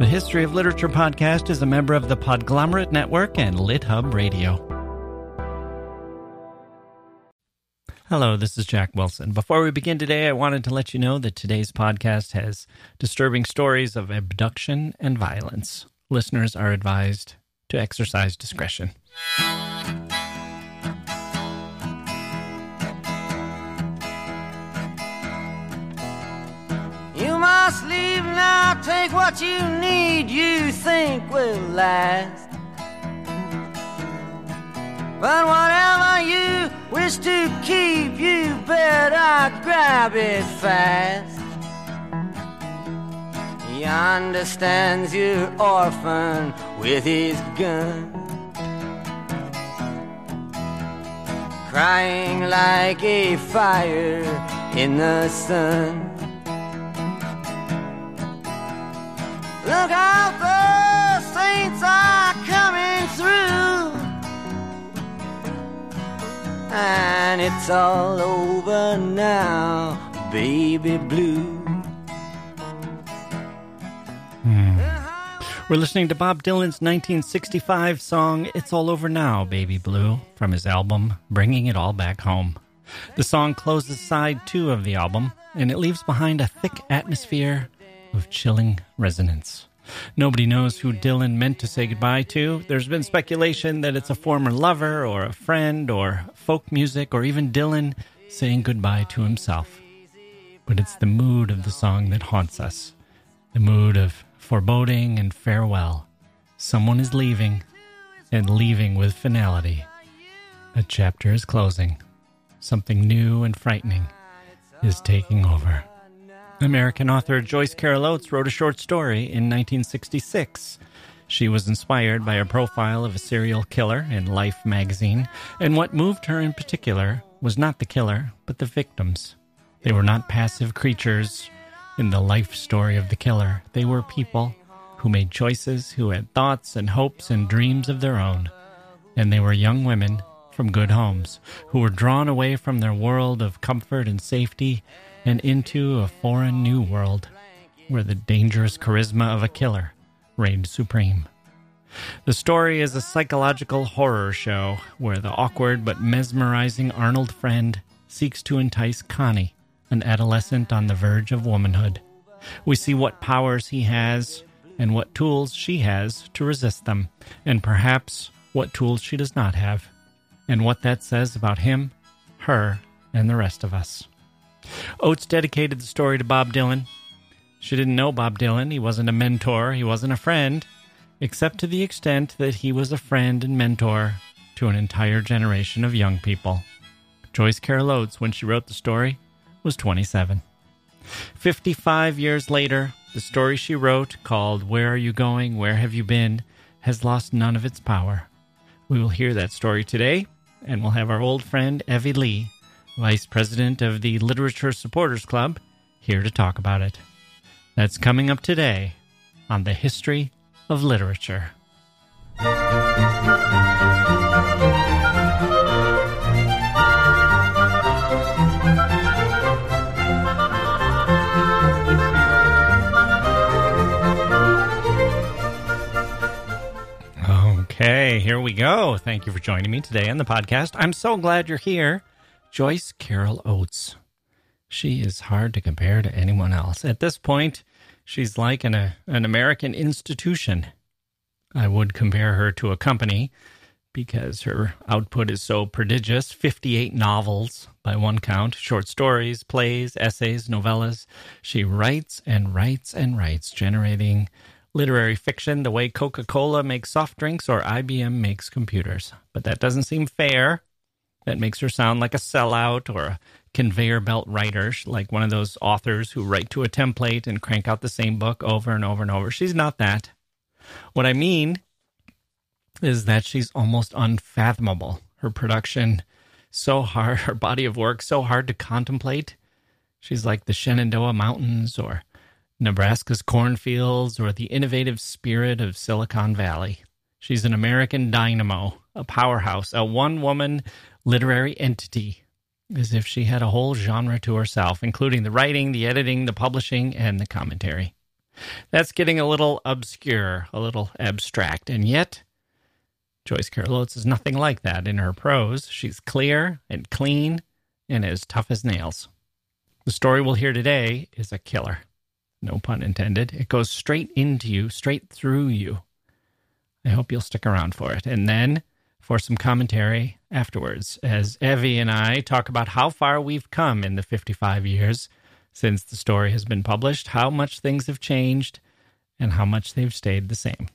The History of Literature podcast is a member of the Podglomerate Network and LitHub Radio. Hello, this is Jacke Wilson. Before we begin today, I wanted to let you know that today's podcast has disturbing stories of abduction and violence. Listeners are advised to exercise discretion. Must leave now, take what you need, you think will last. But whatever you wish to keep, you better grab it fast. He understands you, orphan, with his gun. Crying like a fire in the sun. Look out, the saints are coming through. And it's all over now, baby blue. Hmm. We're listening to Bob Dylan's 1965 song, It's All Over Now, Baby Blue, from his album, Bringing It All Back Home. The song closes side two of the album, and it leaves behind a thick atmosphere of chilling resonance. Nobody knows who Dylan meant to say goodbye to. There's been speculation that it's a former lover or a friend or folk music or even Dylan saying goodbye to himself. But it's the mood of the song that haunts us the mood of foreboding and farewell. Someone is leaving and leaving with finality. A chapter is closing. Something new and frightening is taking over. American author Joyce Carol Oates wrote a short story in 1966. She was inspired by a profile of a serial killer in Life magazine, and what moved her in particular was not the killer, but the victims. They were not passive creatures in the life story of the killer. They were people who made choices, who had thoughts and hopes and dreams of their own. And they were young women from good homes who were drawn away from their world of comfort and safety and into a foreign new world where the dangerous charisma of a killer reigned supreme. The story is a psychological horror show where the awkward but mesmerizing Arnold Friend seeks to entice Connie, an adolescent on the verge of womanhood. We see what powers he has and what tools she has to resist them, and perhaps what tools she does not have, and what that says about him, her, and the rest of us. Oates dedicated the story to Bob Dylan. She didn't know Bob Dylan. He wasn't a mentor, he wasn't a friend, except to the extent that he was a friend and mentor to an entire generation of young people. Joyce Carol Oates, when she wrote the story, was 27. 55 years later, the story she wrote, called Where Are You Going? Where Have You Been? has lost none of its power. We will hear that story today, and we'll have our old friend Evie Lee, Vice President of the Literature Supporters Club, here to talk about it. That's coming up today on the History of Literature. Okay, here we go. Thank you for joining me today on the podcast. I'm so glad you're here. Joyce Carol Oates. She is hard to compare to anyone else. At this point, she's like an, a, an American institution. I would compare her to a company because her output is so prodigious 58 novels by one count, short stories, plays, essays, novellas. She writes and writes and writes, generating literary fiction the way Coca Cola makes soft drinks or IBM makes computers. But that doesn't seem fair. That makes her sound like a sellout or a conveyor belt writer, like one of those authors who write to a template and crank out the same book over and over and over. She's not that. What I mean is that she's almost unfathomable. Her production so hard, her body of work so hard to contemplate. She's like the Shenandoah Mountains or Nebraska's cornfields or the innovative spirit of Silicon Valley. She's an American dynamo, a powerhouse, a one woman literary entity, as if she had a whole genre to herself, including the writing, the editing, the publishing, and the commentary. That's getting a little obscure, a little abstract, and yet Joyce Carol Oates is nothing like that in her prose. She's clear and clean and as tough as nails. The story we'll hear today is a killer. No pun intended. It goes straight into you, straight through you. I hope you'll stick around for it. And then for some commentary afterwards, as Evie and I talk about how far we've come in the 55 years since the story has been published, how much things have changed, and how much they've stayed the same.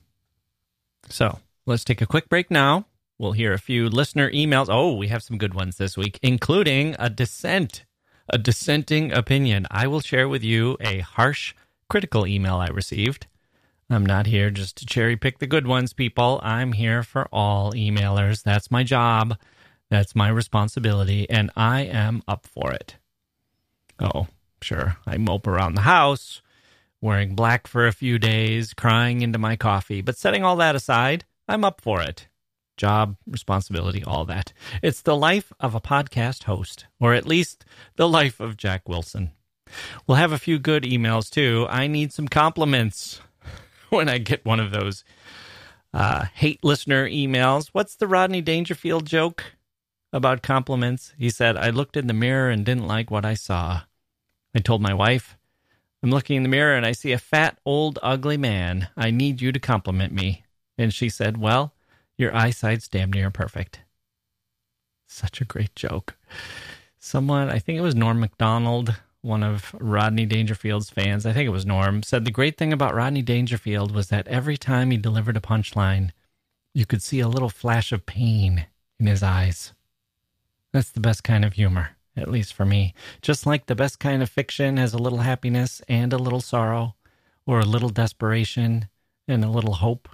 So let's take a quick break now. We'll hear a few listener emails. Oh, we have some good ones this week, including a dissent, a dissenting opinion. I will share with you a harsh, critical email I received. I'm not here just to cherry pick the good ones, people. I'm here for all emailers. That's my job. That's my responsibility, and I am up for it. Oh, Sure, I mope around the house, wearing black for a few days, crying into my coffee, but setting all that aside, I'm up for it. Job, responsibility, all that. It's the life of a podcast host, or at least the life of Jacke Wilson. We'll have a few good emails too. I need some compliments when I get one of those uh, hate listener emails. What's the Rodney Dangerfield joke about compliments? He said, I looked in the mirror and didn't like what I saw. I told my wife, I'm looking in the mirror and I see a fat, old, ugly man. I need you to compliment me. And she said, Well, your eyesight's damn near perfect. Such a great joke. Someone, I think it was Norm Macdonald, one of Rodney Dangerfield's fans, I think it was Norm, said the great thing about Rodney Dangerfield was that every time he delivered a punchline, you could see a little flash of pain in his eyes. That's the best kind of humor at least for me. Just like the best kind of fiction has a little happiness and a little sorrow, or a little desperation and a little hope.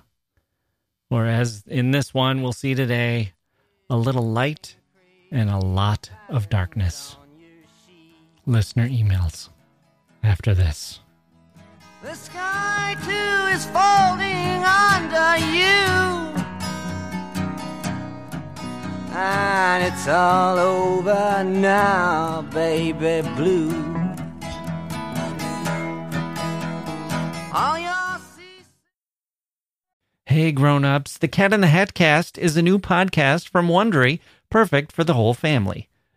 Or as in this one we'll see today, a little light and a lot of darkness. Listener emails after this. The sky too is folding under you. And it's all over now, baby blue. All your seas- Hey grown-ups, the Cat in the Hat cast is a new podcast from Wondery, perfect for the whole family.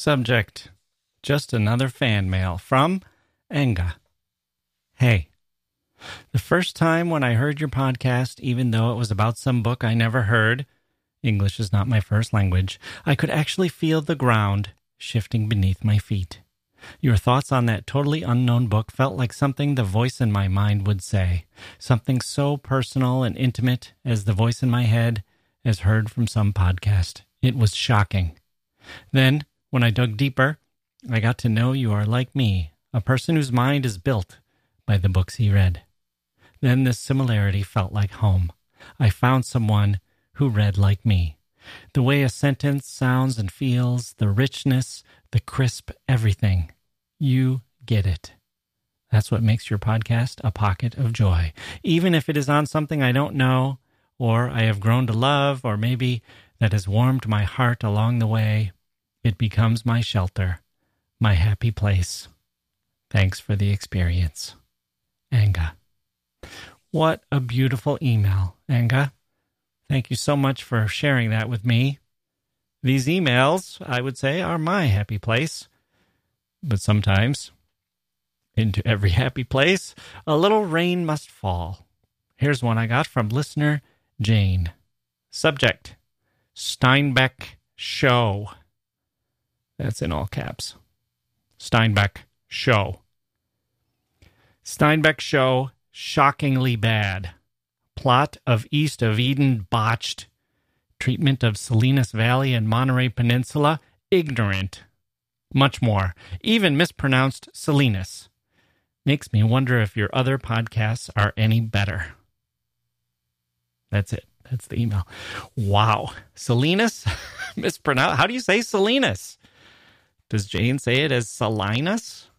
Subject Just another fan mail from Enga. Hey. The first time when I heard your podcast, even though it was about some book I never heard, English is not my first language, I could actually feel the ground shifting beneath my feet. Your thoughts on that totally unknown book felt like something the voice in my mind would say, something so personal and intimate as the voice in my head as heard from some podcast. It was shocking. Then, when I dug deeper, I got to know you are like me, a person whose mind is built by the books he read. Then this similarity felt like home. I found someone who read like me. The way a sentence sounds and feels, the richness, the crisp, everything. You get it. That's what makes your podcast a pocket of joy. Even if it is on something I don't know or I have grown to love, or maybe that has warmed my heart along the way, it becomes my shelter, my happy place. Thanks for the experience. Anga. What a beautiful email, Anga. Thank you so much for sharing that with me. These emails, I would say, are my happy place. But sometimes, into every happy place, a little rain must fall. Here's one I got from listener Jane. Subject Steinbeck Show. That's in all caps. Steinbeck Show. Steinbeck Show, shockingly bad. Plot of East of Eden botched. Treatment of Salinas Valley and Monterey Peninsula, ignorant. Much more, even mispronounced Salinas. Makes me wonder if your other podcasts are any better. That's it. That's the email. Wow. Salinas? Mispronounced. How do you say Salinas? Does Jane say it as Salinas?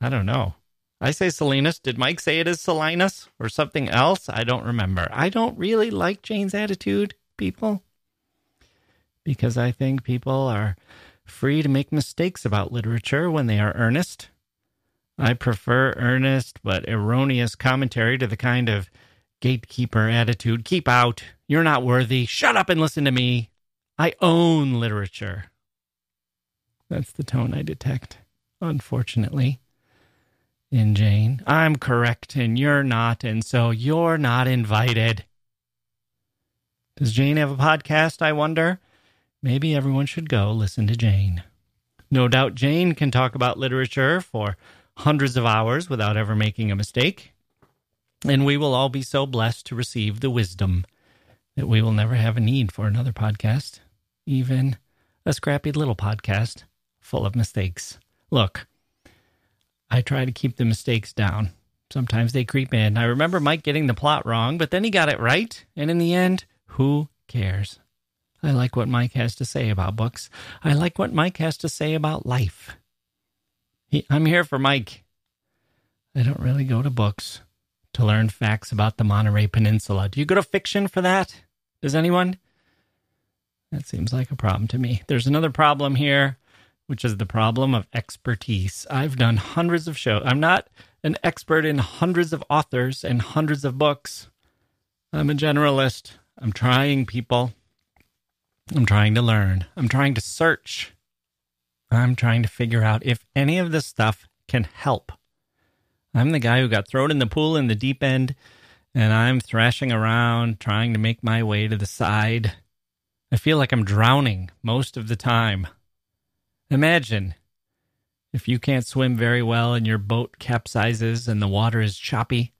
I don't know. I say Salinas. Did Mike say it as Salinas or something else? I don't remember. I don't really like Jane's attitude, people, because I think people are free to make mistakes about literature when they are earnest. I prefer earnest but erroneous commentary to the kind of gatekeeper attitude. Keep out. You're not worthy. Shut up and listen to me. I own literature. That's the tone I detect, unfortunately, in Jane. I'm correct and you're not, and so you're not invited. Does Jane have a podcast, I wonder? Maybe everyone should go listen to Jane. No doubt Jane can talk about literature for hundreds of hours without ever making a mistake. And we will all be so blessed to receive the wisdom that we will never have a need for another podcast, even a scrappy little podcast full of mistakes. Look, I try to keep the mistakes down. Sometimes they creep in. I remember Mike getting the plot wrong, but then he got it right. And in the end, who cares? I like what Mike has to say about books. I like what Mike has to say about life. He, I'm here for Mike. I don't really go to books to learn facts about the Monterey Peninsula. Do you go to fiction for that? Does anyone? That seems like a problem to me. There's another problem here, which is the problem of expertise. I've done hundreds of shows. I'm not an expert in hundreds of authors and hundreds of books. I'm a generalist. I'm trying, people. I'm trying to learn. I'm trying to search. I'm trying to figure out if any of this stuff can help. I'm the guy who got thrown in the pool in the deep end, and I'm thrashing around trying to make my way to the side. I feel like I'm drowning most of the time. Imagine if you can't swim very well and your boat capsizes and the water is choppy,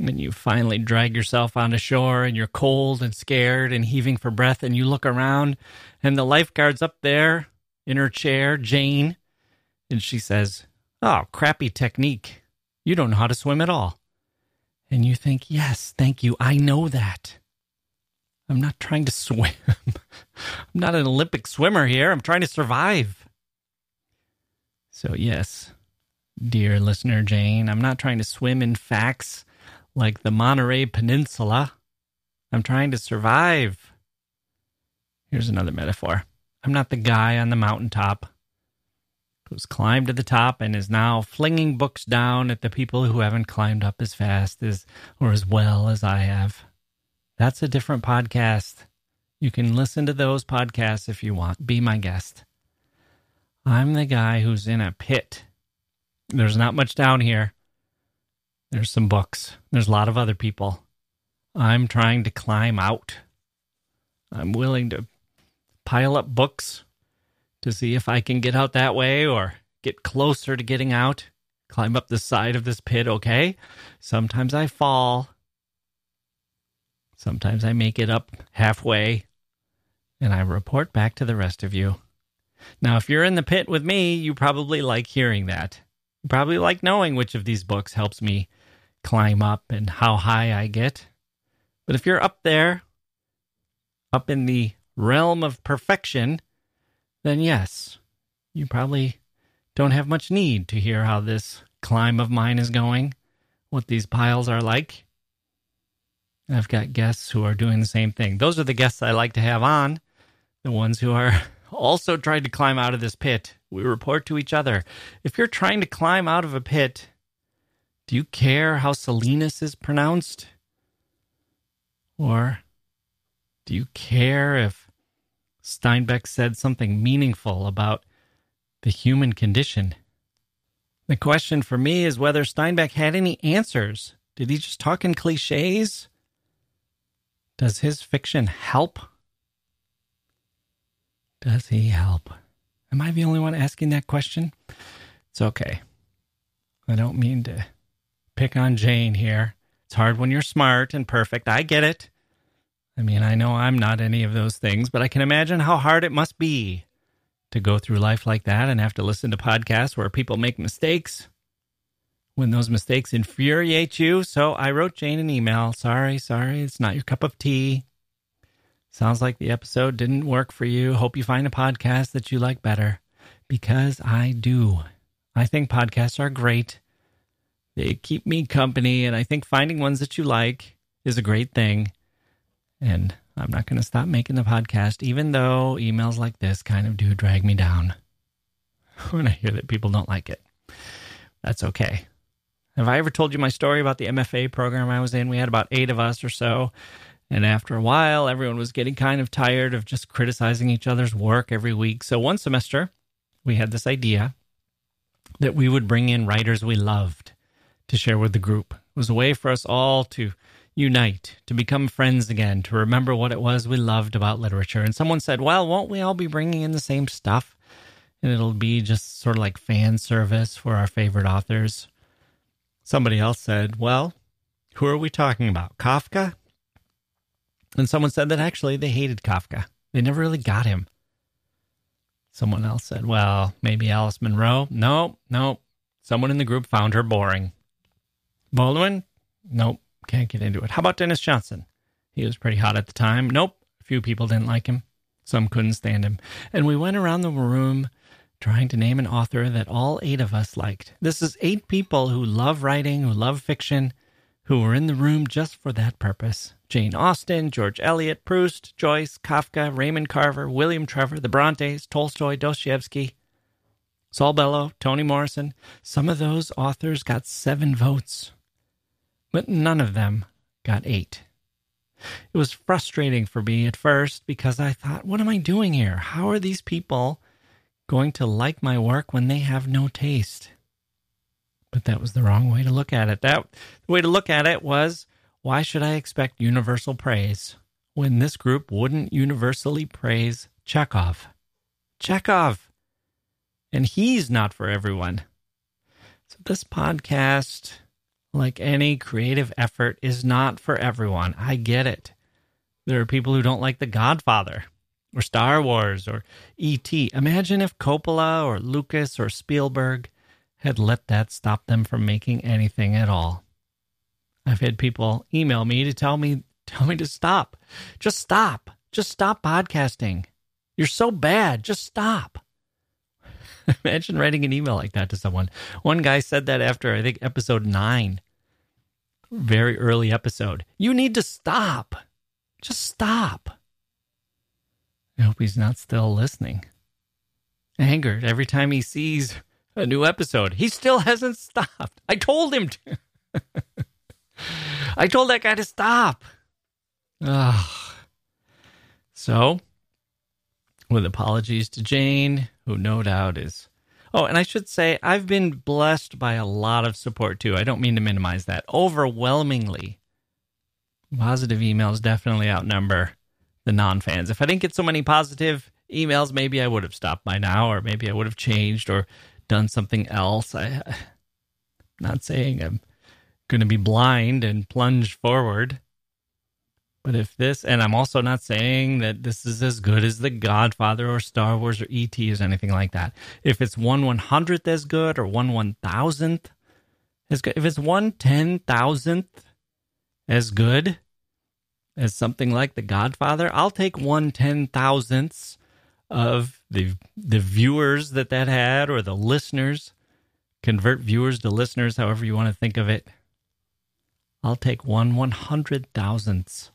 and you finally drag yourself onto shore and you're cold and scared and heaving for breath, and you look around and the lifeguard's up there in her chair, Jane, and she says, Oh, crappy technique. You don't know how to swim at all. And you think, Yes, thank you. I know that. I'm not trying to swim. I'm not an Olympic swimmer here. I'm trying to survive. So, yes, dear listener Jane, I'm not trying to swim in facts like the Monterey Peninsula. I'm trying to survive. Here's another metaphor. I'm not the guy on the mountaintop who's climbed to the top and is now flinging books down at the people who haven't climbed up as fast as or as well as I have. That's a different podcast. You can listen to those podcasts if you want. Be my guest. I'm the guy who's in a pit. There's not much down here. There's some books. There's a lot of other people. I'm trying to climb out. I'm willing to pile up books to see if I can get out that way or get closer to getting out. Climb up the side of this pit, okay? Sometimes I fall. Sometimes I make it up halfway and I report back to the rest of you. Now, if you're in the pit with me, you probably like hearing that. You probably like knowing which of these books helps me climb up and how high I get. But if you're up there, up in the realm of perfection, then yes, you probably don't have much need to hear how this climb of mine is going, what these piles are like. I've got guests who are doing the same thing. Those are the guests I like to have on, the ones who are also trying to climb out of this pit. We report to each other. If you're trying to climb out of a pit, do you care how Salinas is pronounced? Or do you care if Steinbeck said something meaningful about the human condition? The question for me is whether Steinbeck had any answers. Did he just talk in cliches? Does his fiction help? Does he help? Am I the only one asking that question? It's okay. I don't mean to pick on Jane here. It's hard when you're smart and perfect. I get it. I mean, I know I'm not any of those things, but I can imagine how hard it must be to go through life like that and have to listen to podcasts where people make mistakes when those mistakes infuriate you. So I wrote Jane an email. Sorry, sorry, it's not your cup of tea. Sounds like the episode didn't work for you. Hope you find a podcast that you like better because I do. I think podcasts are great. They keep me company, and I think finding ones that you like is a great thing. And I'm not going to stop making the podcast, even though emails like this kind of do drag me down when I hear that people don't like it. That's okay. Have I ever told you my story about the MFA program I was in? We had about eight of us or so. And after a while, everyone was getting kind of tired of just criticizing each other's work every week. So one semester, we had this idea that we would bring in writers we loved to share with the group. It was a way for us all to unite, to become friends again, to remember what it was we loved about literature. And someone said, Well, won't we all be bringing in the same stuff? And it'll be just sort of like fan service for our favorite authors. Somebody else said, Well, who are we talking about? Kafka? And someone said that actually they hated Kafka. They never really got him. Someone else said, Well, maybe Alice Munro? No, no. Someone in the group found her boring. Baldwin? Nope, can't get into it. How about Denis Johnson? He was pretty hot at the time. Nope, a few people didn't like him. Some couldn't stand him. And we went around the room trying to name an author that all eight of us liked. This is eight people who love writing, who love fiction, who were in the room just for that purpose. Jane Austen, George Eliot, Proust, Joyce, Kafka, Raymond Carver, William Trevor, the Brontes, Tolstoy, Dostoevsky, Saul Bellow, Toni Morrison. Some of those authors got seven votes, but none of them got eight. It was frustrating for me at first because I thought, what am I doing here? How are these people going to like my work when they have no taste. But that was the wrong way to look at it. That the way to look at it was why should I expect universal praise when this group wouldn't universally praise Chekhov? Chekhov. And he's not for everyone. So this podcast, like any creative effort, is not for everyone. I get it. There are people who don't like The Godfather or Star Wars or E.T. Imagine if Coppola or Lucas or Spielberg had let that stop them from making anything at all. I've had people email me to tell me tell me to stop. Just stop. Just stop podcasting. You're so bad. Just stop. Imagine writing an email like that to someone. One guy said that after I think episode 9. Very early episode. You need to stop. Just stop. I hope he's not still listening. Angered every time he sees a new episode. He still hasn't stopped. I told him to. I told that guy to stop. Ugh. So, with apologies to Jane, who no doubt is. Oh, and I should say, I've been blessed by a lot of support too. I don't mean to minimize that. Overwhelmingly, positive emails definitely outnumber the non fans. If I didn't get so many positive emails, maybe I would have stopped by now, or maybe I would have changed or done something else. I, am not saying I'm going to be blind and plunge forward. But if this, and I'm also not saying that this is as good as The Godfather or Star Wars or E.T. or anything like that. If it's one one hundredth as good or one one thousandth as good, if it's one ten thousandth as good, as something like The Godfather, I'll take one ten thousandths of the the viewers that that had or the listeners. Convert viewers to listeners, however you want to think of it. I'll take one one hundred thousandths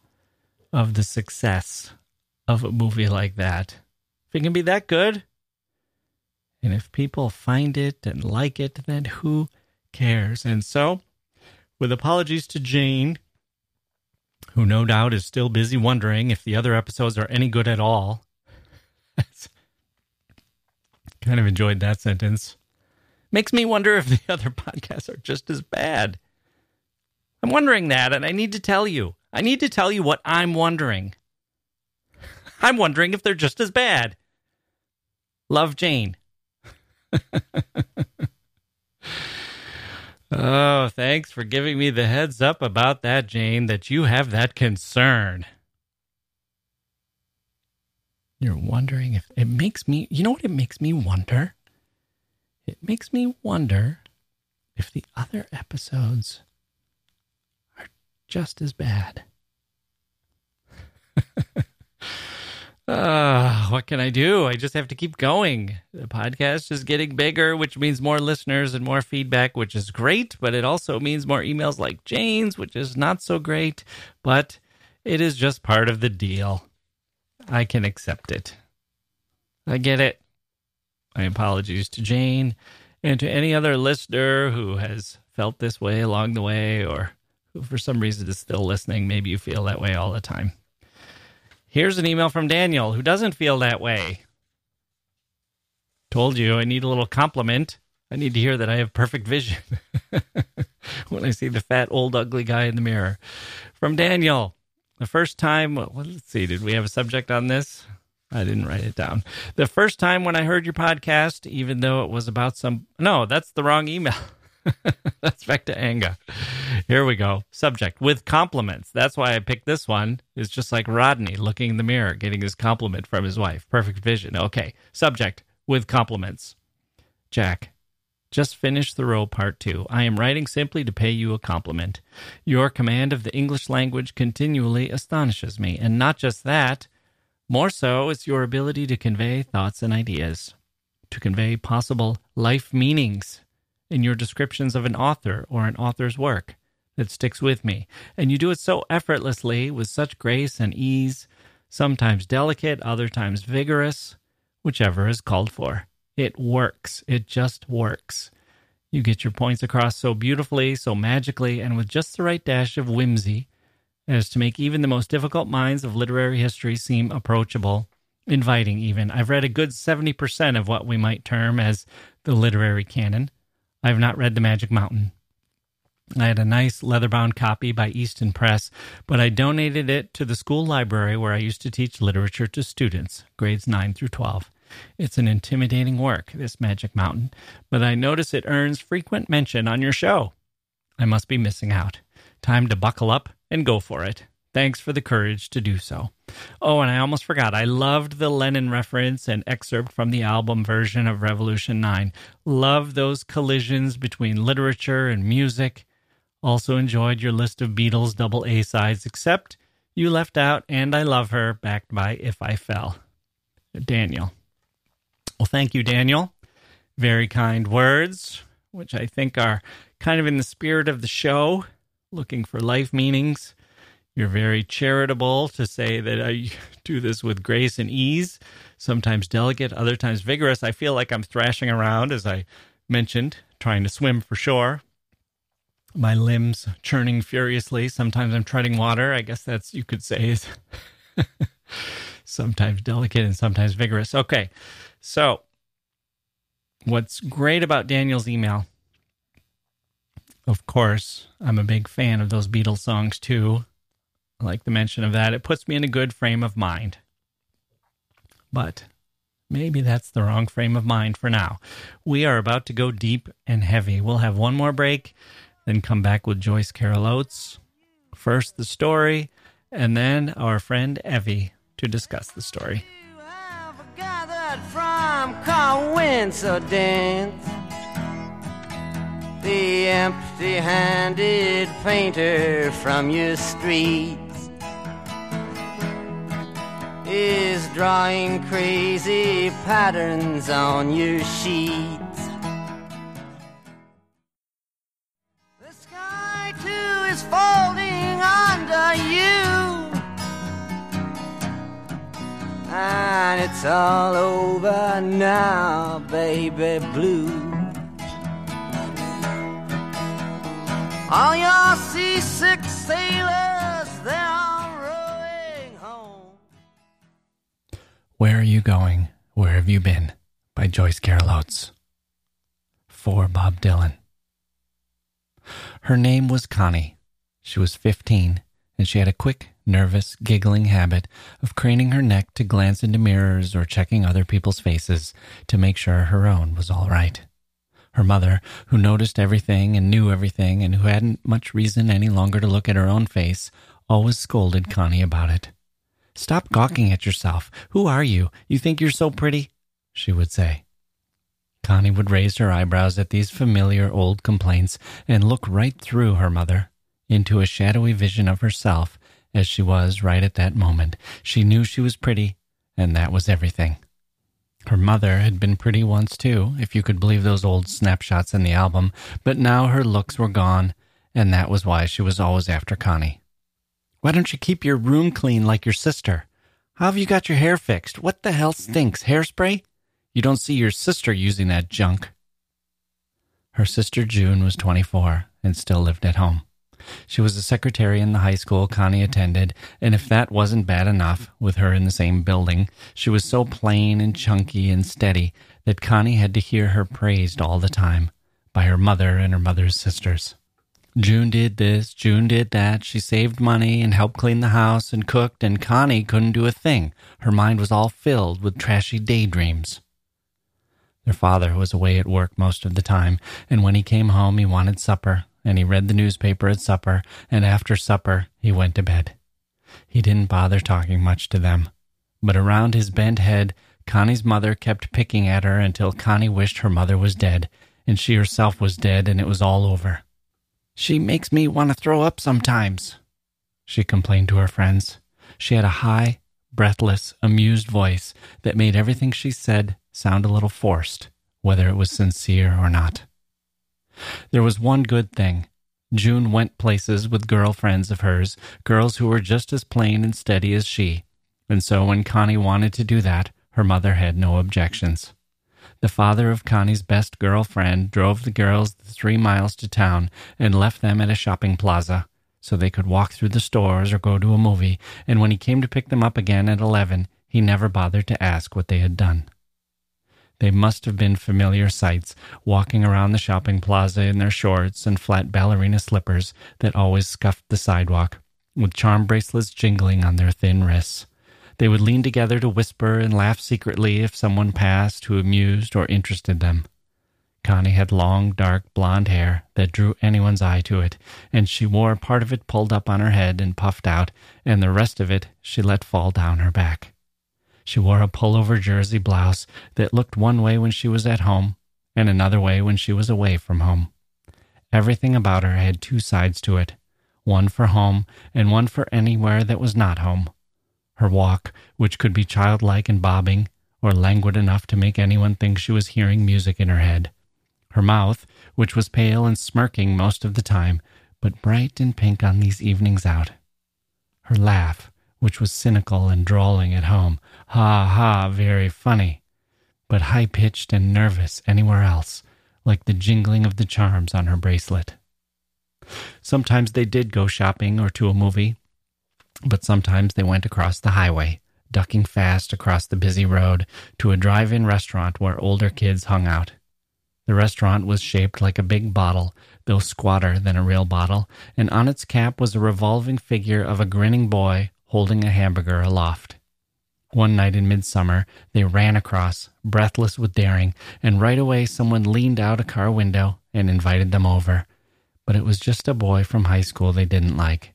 of the success of a movie like that. If it can be that good, and if people find it and like it, then who cares? And so, with apologies to Jane, who no doubt is still busy wondering if the other episodes are any good at all. kind of enjoyed that sentence. Makes me wonder if the other podcasts are just as bad. I'm wondering that, and I need to tell you. I need to tell you what I'm wondering. I'm wondering if they're just as bad. Love Jane. Oh, thanks for giving me the heads up about that, Jane, that you have that concern. You're wondering if it makes me, you know what it makes me wonder? It makes me wonder if the other episodes are just as bad. Can I do? I just have to keep going. The podcast is getting bigger, which means more listeners and more feedback, which is great, but it also means more emails like Jane's, which is not so great, but it is just part of the deal. I can accept it. I get it. My apologies to Jane and to any other listener who has felt this way along the way or who for some reason is still listening. Maybe you feel that way all the time. Here's an email from Daniel who doesn't feel that way. Told you I need a little compliment. I need to hear that I have perfect vision when I see the fat, old, ugly guy in the mirror. From Daniel, the first time, well, let's see, did we have a subject on this? I didn't write it down. The first time when I heard your podcast, even though it was about some, no, that's the wrong email. That's back to Anga. Here we go. Subject with compliments. That's why I picked this one. It's just like Rodney looking in the mirror, getting his compliment from his wife. Perfect vision. Okay. Subject with compliments. Jacke, just finished Thoreau part two. I am writing simply to pay you a compliment. Your command of the English language continually astonishes me. And not just that, more so, it's your ability to convey thoughts and ideas, to convey possible life meanings in your descriptions of an author or an author's work that sticks with me. And you do it so effortlessly with such grace and ease, sometimes delicate, other times vigorous, whichever is called for. It works. It just works. You get your points across so beautifully, so magically, and with just the right dash of whimsy as to make even the most difficult minds of literary history seem approachable, inviting even. I've read a good 70% of what we might term as the literary canon. I have not read The Magic Mountain. I had a nice leather-bound copy by Easton Press, but I donated it to the school library where I used to teach literature to students, grades 9 through 12. It's an intimidating work, this Magic Mountain, but I notice it earns frequent mention on your show. I must be missing out. Time to buckle up and go for it. Thanks for the courage to do so. Oh, and I almost forgot. I loved the Lennon reference and excerpt from the album version of Revolution 9. Love those collisions between literature and music. Also enjoyed your list of Beatles double A sides, except you left out And I Love Her, backed by If I Fell. Daniel. Well, thank you, Daniel. Very kind words, which I think are kind of in the spirit of the show, looking for life meanings. You're very charitable to say that I do this with grace and ease, sometimes delicate, other times vigorous. I feel like I'm thrashing around, as I mentioned, trying to swim for shore. My limbs churning furiously. Sometimes I'm treading water. I guess that's, you could say, is sometimes delicate and sometimes vigorous. Okay. So, what's great about Daniel's email, of course, I'm a big fan of those Beatles songs too. I like the mention of that. It puts me in a good frame of mind. But maybe that's the wrong frame of mind for now. We are about to go deep and heavy. We'll have one more break, then come back with Joyce Carol Oates. First, the story, and then our friend Evie to discuss the story. The empty handed painter from your street is drawing crazy patterns on your sheets. The sky too is folding under you. And it's all over now, baby blue. All your seasick Where are you going? Where have you been? By Joyce Carol Oates. For Bob Dylan. Her name was Connie. She was 15, and she had a quick, nervous, giggling habit of craning her neck to glance into mirrors or checking other people's faces to make sure her own was all right. Her mother, who noticed everything and knew everything and who hadn't much reason any longer to look at her own face, always scolded Connie about it. Stop gawking at yourself. Who are you? You think you're so pretty? she would say. Connie would raise her eyebrows at these familiar old complaints and look right through her mother into a shadowy vision of herself as she was right at that moment. She knew she was pretty, and that was everything. Her mother had been pretty once too, if you could believe those old snapshots in the album, but now her looks were gone, and that was why she was always after Connie. Why don't you keep your room clean like your sister? How have you got your hair fixed? What the hell stinks? Hairspray? You don't see your sister using that junk. Her sister June was 24 and still lived at home. She was a secretary in the high school Connie attended, and if that wasn't bad enough, with her in the same building, she was so plain and chunky and steady that Connie had to hear her praised all the time by her mother and her mother's sisters. June did this, June did that. She saved money and helped clean the house and cooked, and Connie couldn't do a thing. Her mind was all filled with trashy daydreams. Their father was away at work most of the time, and when he came home, he wanted supper, and he read the newspaper at supper, and after supper, he went to bed. He didn't bother talking much to them. But around his bent head, Connie's mother kept picking at her until Connie wished her mother was dead, and she herself was dead, and it was all over. She makes me want to throw up sometimes, she complained to her friends. She had a high, breathless, amused voice that made everything she said sound a little forced, whether it was sincere or not. There was one good thing. June went places with girl friends of hers, girls who were just as plain and steady as she, and so when Connie wanted to do that, her mother had no objections. The father of Connie's best girl friend drove the girls the three miles to town and left them at a shopping plaza so they could walk through the stores or go to a movie, and when he came to pick them up again at eleven, he never bothered to ask what they had done. They must have been familiar sights, walking around the shopping plaza in their shorts and flat ballerina slippers that always scuffed the sidewalk, with charm bracelets jingling on their thin wrists. They would lean together to whisper and laugh secretly if someone passed who amused or interested them. Connie had long, dark blonde hair that drew anyone's eye to it, and she wore part of it pulled up on her head and puffed out, and the rest of it she let fall down her back. She wore a pullover jersey blouse that looked one way when she was at home and another way when she was away from home. Everything about her had two sides to it one for home and one for anywhere that was not home. Her walk, which could be childlike and bobbing, or languid enough to make anyone think she was hearing music in her head. Her mouth, which was pale and smirking most of the time, but bright and pink on these evenings out. Her laugh, which was cynical and drawling at home. Ha ha, very funny. But high pitched and nervous anywhere else, like the jingling of the charms on her bracelet. Sometimes they did go shopping or to a movie, but sometimes they went across the highway, ducking fast across the busy road to a drive in restaurant where older kids hung out. The restaurant was shaped like a big bottle, though squatter than a real bottle, and on its cap was a revolving figure of a grinning boy holding a hamburger aloft. One night in midsummer, they ran across, breathless with daring, and right away someone leaned out a car window and invited them over. But it was just a boy from high school they didn't like.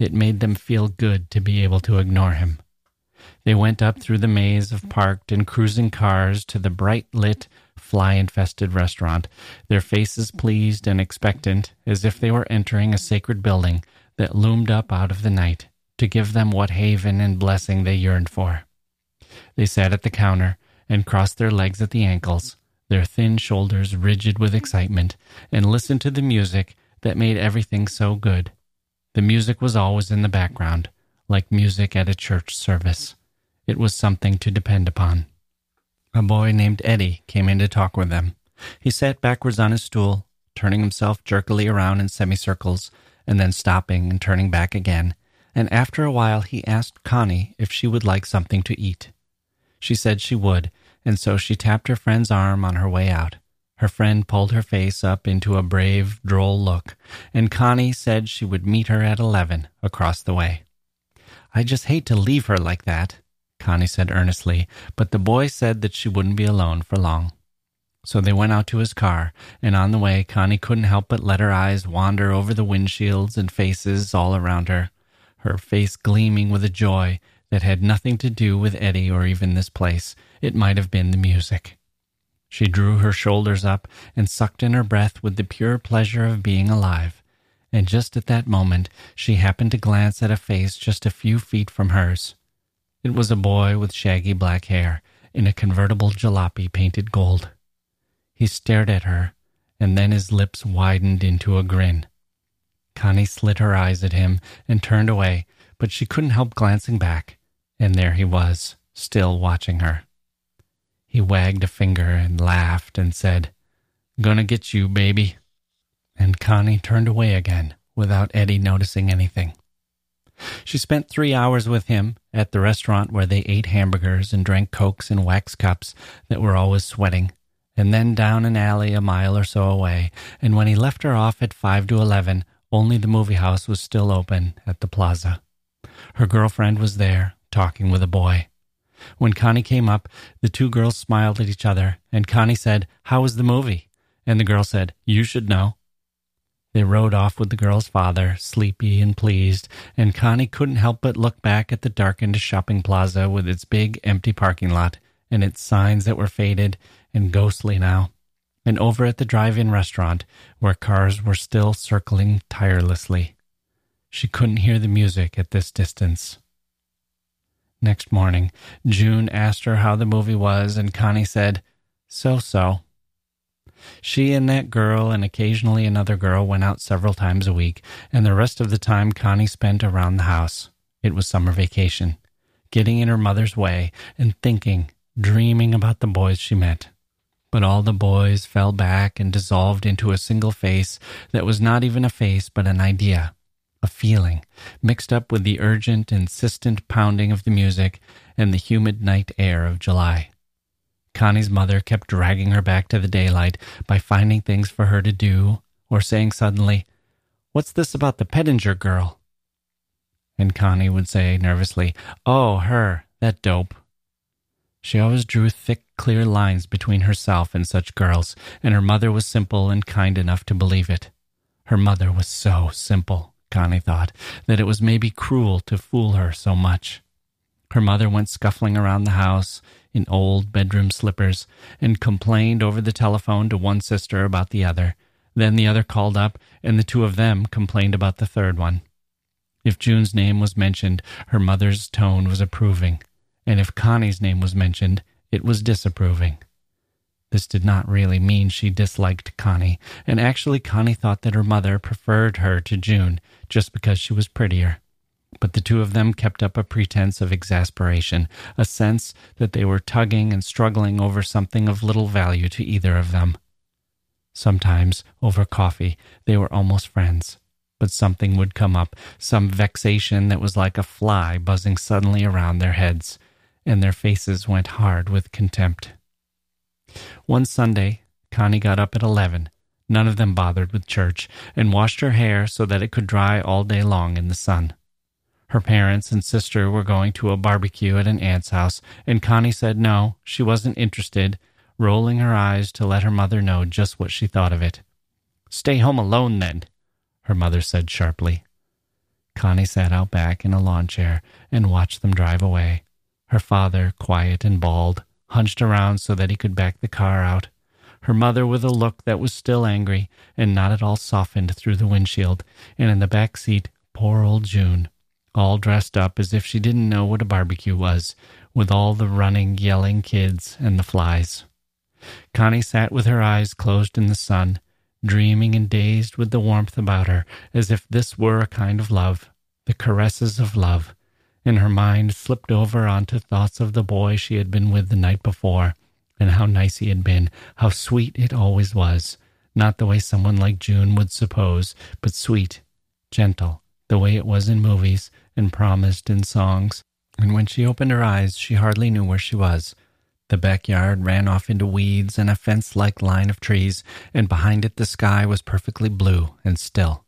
It made them feel good to be able to ignore him. They went up through the maze of parked and cruising cars to the bright lit, fly infested restaurant, their faces pleased and expectant as if they were entering a sacred building that loomed up out of the night to give them what haven and blessing they yearned for. They sat at the counter and crossed their legs at the ankles, their thin shoulders rigid with excitement, and listened to the music that made everything so good. The music was always in the background, like music at a church service. It was something to depend upon. A boy named Eddie came in to talk with them. He sat backwards on his stool, turning himself jerkily around in semicircles, and then stopping and turning back again. And after a while, he asked Connie if she would like something to eat. She said she would, and so she tapped her friend's arm on her way out. Her friend pulled her face up into a brave, droll look, and Connie said she would meet her at eleven across the way. I just hate to leave her like that, Connie said earnestly, but the boy said that she wouldn't be alone for long. So they went out to his car, and on the way, Connie couldn't help but let her eyes wander over the windshields and faces all around her, her face gleaming with a joy that had nothing to do with Eddie or even this place. It might have been the music. She drew her shoulders up and sucked in her breath with the pure pleasure of being alive. And just at that moment, she happened to glance at a face just a few feet from hers. It was a boy with shaggy black hair in a convertible jalopy painted gold. He stared at her, and then his lips widened into a grin. Connie slid her eyes at him and turned away, but she couldn't help glancing back, and there he was, still watching her. He wagged a finger and laughed and said, Gonna get you, baby. And Connie turned away again without Eddie noticing anything. She spent three hours with him at the restaurant where they ate hamburgers and drank cokes in wax cups that were always sweating and then down an alley a mile or so away, and when he left her off at five to eleven, only the movie house was still open at the plaza. Her girlfriend was there, talking with a boy. When Connie came up, the two girls smiled at each other, and Connie said, How was the movie? And the girl said, You should know. They rode off with the girl's father, sleepy and pleased, and Connie couldn't help but look back at the darkened shopping plaza with its big empty parking lot and its signs that were faded and ghostly now, and over at the drive in restaurant where cars were still circling tirelessly. She couldn't hear the music at this distance. Next morning, June asked her how the movie was, and Connie said, So so. She and that girl and occasionally another girl went out several times a week, and the rest of the time Connie spent around the house. It was summer vacation, getting in her mother's way and thinking, dreaming about the boys she met. But all the boys fell back and dissolved into a single face that was not even a face but an idea, a feeling, mixed up with the urgent, insistent pounding of the music and the humid night air of July. Connie's mother kept dragging her back to the daylight by finding things for her to do, or saying suddenly, What's this about the Pettinger girl? And Connie would say nervously, Oh, her, that dope. She always drew thick, clear lines between herself and such girls, and her mother was simple and kind enough to believe it. Her mother was so simple, Connie thought, that it was maybe cruel to fool her so much. Her mother went scuffling around the house in old bedroom slippers and complained over the telephone to one sister about the other. Then the other called up, and the two of them complained about the third one. If June's name was mentioned, her mother's tone was approving and if Connie's name was mentioned, it was disapproving. This did not really mean she disliked Connie, and actually Connie thought that her mother preferred her to June just because she was prettier. But the two of them kept up a pretense of exasperation, a sense that they were tugging and struggling over something of little value to either of them. Sometimes, over coffee, they were almost friends, but something would come up, some vexation that was like a fly buzzing suddenly around their heads and their faces went hard with contempt. One Sunday, Connie got up at eleven. None of them bothered with church, and washed her hair so that it could dry all day long in the sun. Her parents and sister were going to a barbecue at an aunt's house, and Connie said no, she wasn't interested, rolling her eyes to let her mother know just what she thought of it. Stay home alone, then, her mother said sharply. Connie sat out back in a lawn chair and watched them drive away. Her father, quiet and bald, hunched around so that he could back the car out. Her mother with a look that was still angry and not at all softened through the windshield, and in the back seat, poor old June, all dressed up as if she didn't know what a barbecue was, with all the running, yelling kids and the flies. Connie sat with her eyes closed in the sun, dreaming and dazed with the warmth about her, as if this were a kind of love, the caresses of love, and her mind slipped over onto thoughts of the boy she had been with the night before, and how nice he had been, how sweet it always was, not the way someone like June would suppose, but sweet, gentle, the way it was in movies and promised in songs. And when she opened her eyes, she hardly knew where she was. The backyard ran off into weeds and a fence like line of trees, and behind it the sky was perfectly blue and still.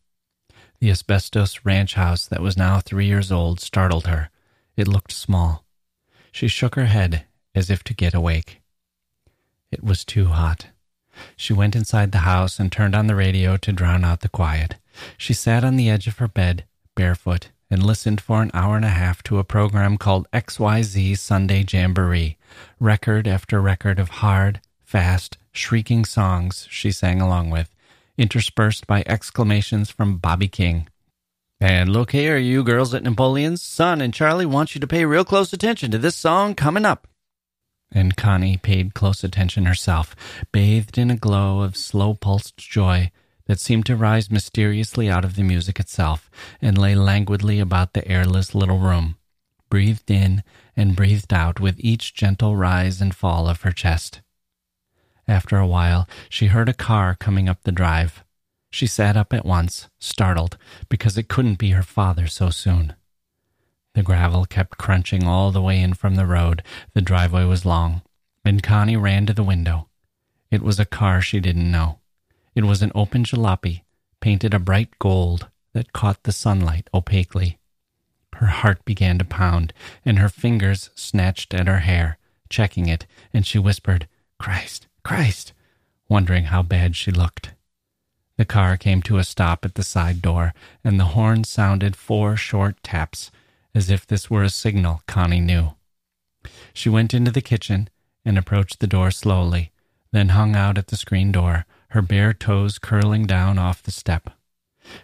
The asbestos ranch house that was now three years old startled her. It looked small. She shook her head as if to get awake. It was too hot. She went inside the house and turned on the radio to drown out the quiet. She sat on the edge of her bed, barefoot, and listened for an hour and a half to a program called XYZ Sunday Jamboree, record after record of hard, fast, shrieking songs she sang along with, interspersed by exclamations from Bobby King. And look here, you girls at Napoleon's, Son and Charlie want you to pay real close attention to this song coming up. And Connie paid close attention herself, bathed in a glow of slow pulsed joy that seemed to rise mysteriously out of the music itself and lay languidly about the airless little room, breathed in and breathed out with each gentle rise and fall of her chest. After a while, she heard a car coming up the drive. She sat up at once, startled, because it couldn't be her father so soon. The gravel kept crunching all the way in from the road. The driveway was long, and Connie ran to the window. It was a car she didn't know. It was an open jalopy, painted a bright gold that caught the sunlight opaquely. Her heart began to pound, and her fingers snatched at her hair, checking it, and she whispered, Christ, Christ, wondering how bad she looked. The car came to a stop at the side door, and the horn sounded four short taps, as if this were a signal Connie knew. She went into the kitchen and approached the door slowly, then hung out at the screen door, her bare toes curling down off the step.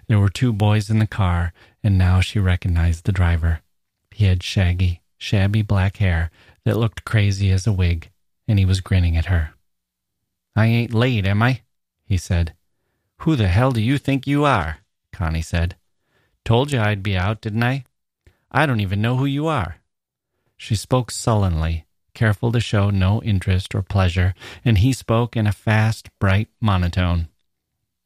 There were two boys in the car, and now she recognized the driver. He had shaggy, shabby black hair that looked crazy as a wig, and he was grinning at her. I ain't late, am I? he said. Who the hell do you think you are? Connie said. Told you I'd be out, didn't I? I don't even know who you are. She spoke sullenly, careful to show no interest or pleasure, and he spoke in a fast, bright monotone.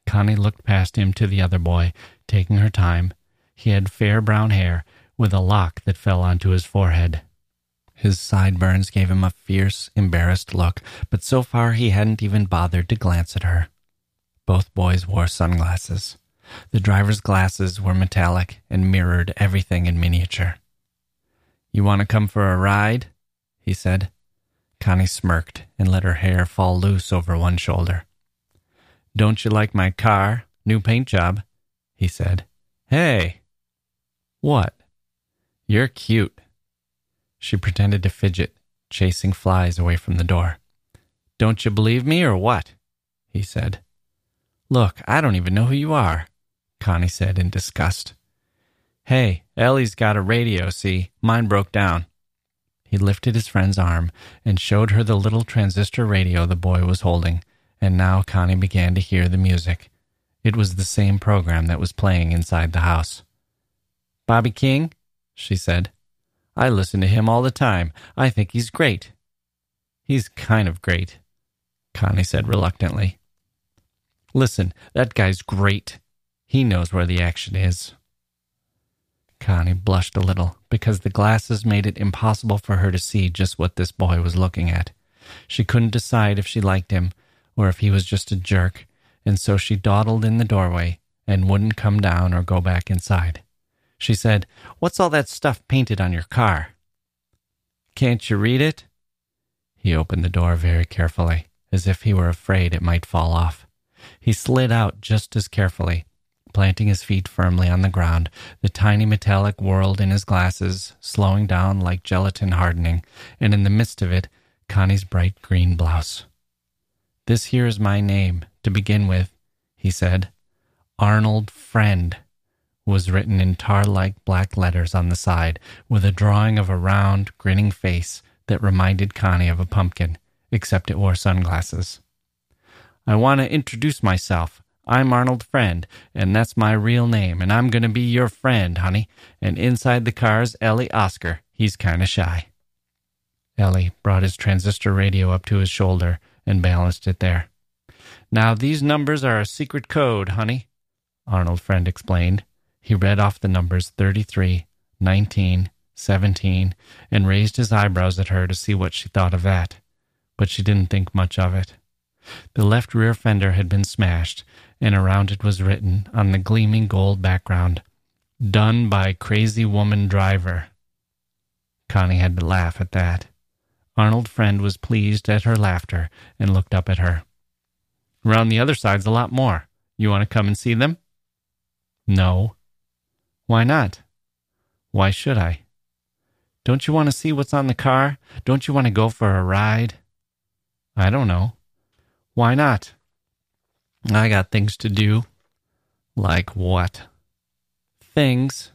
Connie looked past him to the other boy, taking her time. He had fair brown hair, with a lock that fell onto his forehead. His sideburns gave him a fierce, embarrassed look, but so far he hadn't even bothered to glance at her. Both boys wore sunglasses. The driver's glasses were metallic and mirrored everything in miniature. You want to come for a ride? he said. Connie smirked and let her hair fall loose over one shoulder. Don't you like my car? New paint job, he said. Hey! What? You're cute. She pretended to fidget, chasing flies away from the door. Don't you believe me or what? he said. Look, I don't even know who you are, Connie said in disgust. Hey, Ellie's got a radio, see? Mine broke down. He lifted his friend's arm and showed her the little transistor radio the boy was holding, and now Connie began to hear the music. It was the same program that was playing inside the house. Bobby King? she said. I listen to him all the time. I think he's great. He's kind of great, Connie said reluctantly. Listen, that guy's great. He knows where the action is. Connie blushed a little because the glasses made it impossible for her to see just what this boy was looking at. She couldn't decide if she liked him or if he was just a jerk, and so she dawdled in the doorway and wouldn't come down or go back inside. She said, What's all that stuff painted on your car? Can't you read it? He opened the door very carefully, as if he were afraid it might fall off. He slid out just as carefully planting his feet firmly on the ground, the tiny metallic whirled in his glasses, slowing down like gelatin hardening, and in the midst of it, Connie's bright green blouse. This here is my name, to begin with, he said. Arnold Friend was written in tar like black letters on the side, with a drawing of a round, grinning face that reminded Connie of a pumpkin, except it wore sunglasses. I want to introduce myself. I'm Arnold Friend, and that's my real name, and I'm going to be your friend, honey. And inside the car's Ellie Oscar. He's kind of shy. Ellie brought his transistor radio up to his shoulder and balanced it there. Now, these numbers are a secret code, honey, Arnold Friend explained. He read off the numbers 33, 19, 17, and raised his eyebrows at her to see what she thought of that. But she didn't think much of it. The left rear fender had been smashed, and around it was written, on the gleaming gold background, Done by Crazy Woman Driver. Connie had to laugh at that. Arnold Friend was pleased at her laughter and looked up at her. Around the other side's a lot more. You want to come and see them? No. Why not? Why should I? Don't you want to see what's on the car? Don't you want to go for a ride? I don't know. Why not? I got things to do. Like what? Things.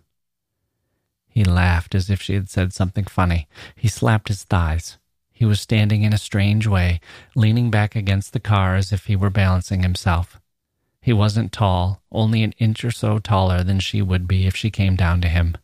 He laughed as if she had said something funny. He slapped his thighs. He was standing in a strange way, leaning back against the car as if he were balancing himself. He wasn't tall, only an inch or so taller than she would be if she came down to him.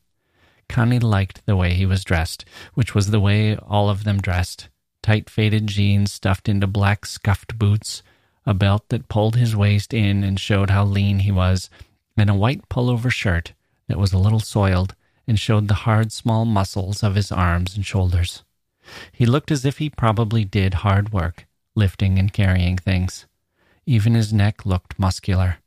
Connie liked the way he was dressed, which was the way all of them dressed tight faded jeans stuffed into black scuffed boots, a belt that pulled his waist in and showed how lean he was, and a white pullover shirt that was a little soiled and showed the hard small muscles of his arms and shoulders. He looked as if he probably did hard work, lifting and carrying things. Even his neck looked muscular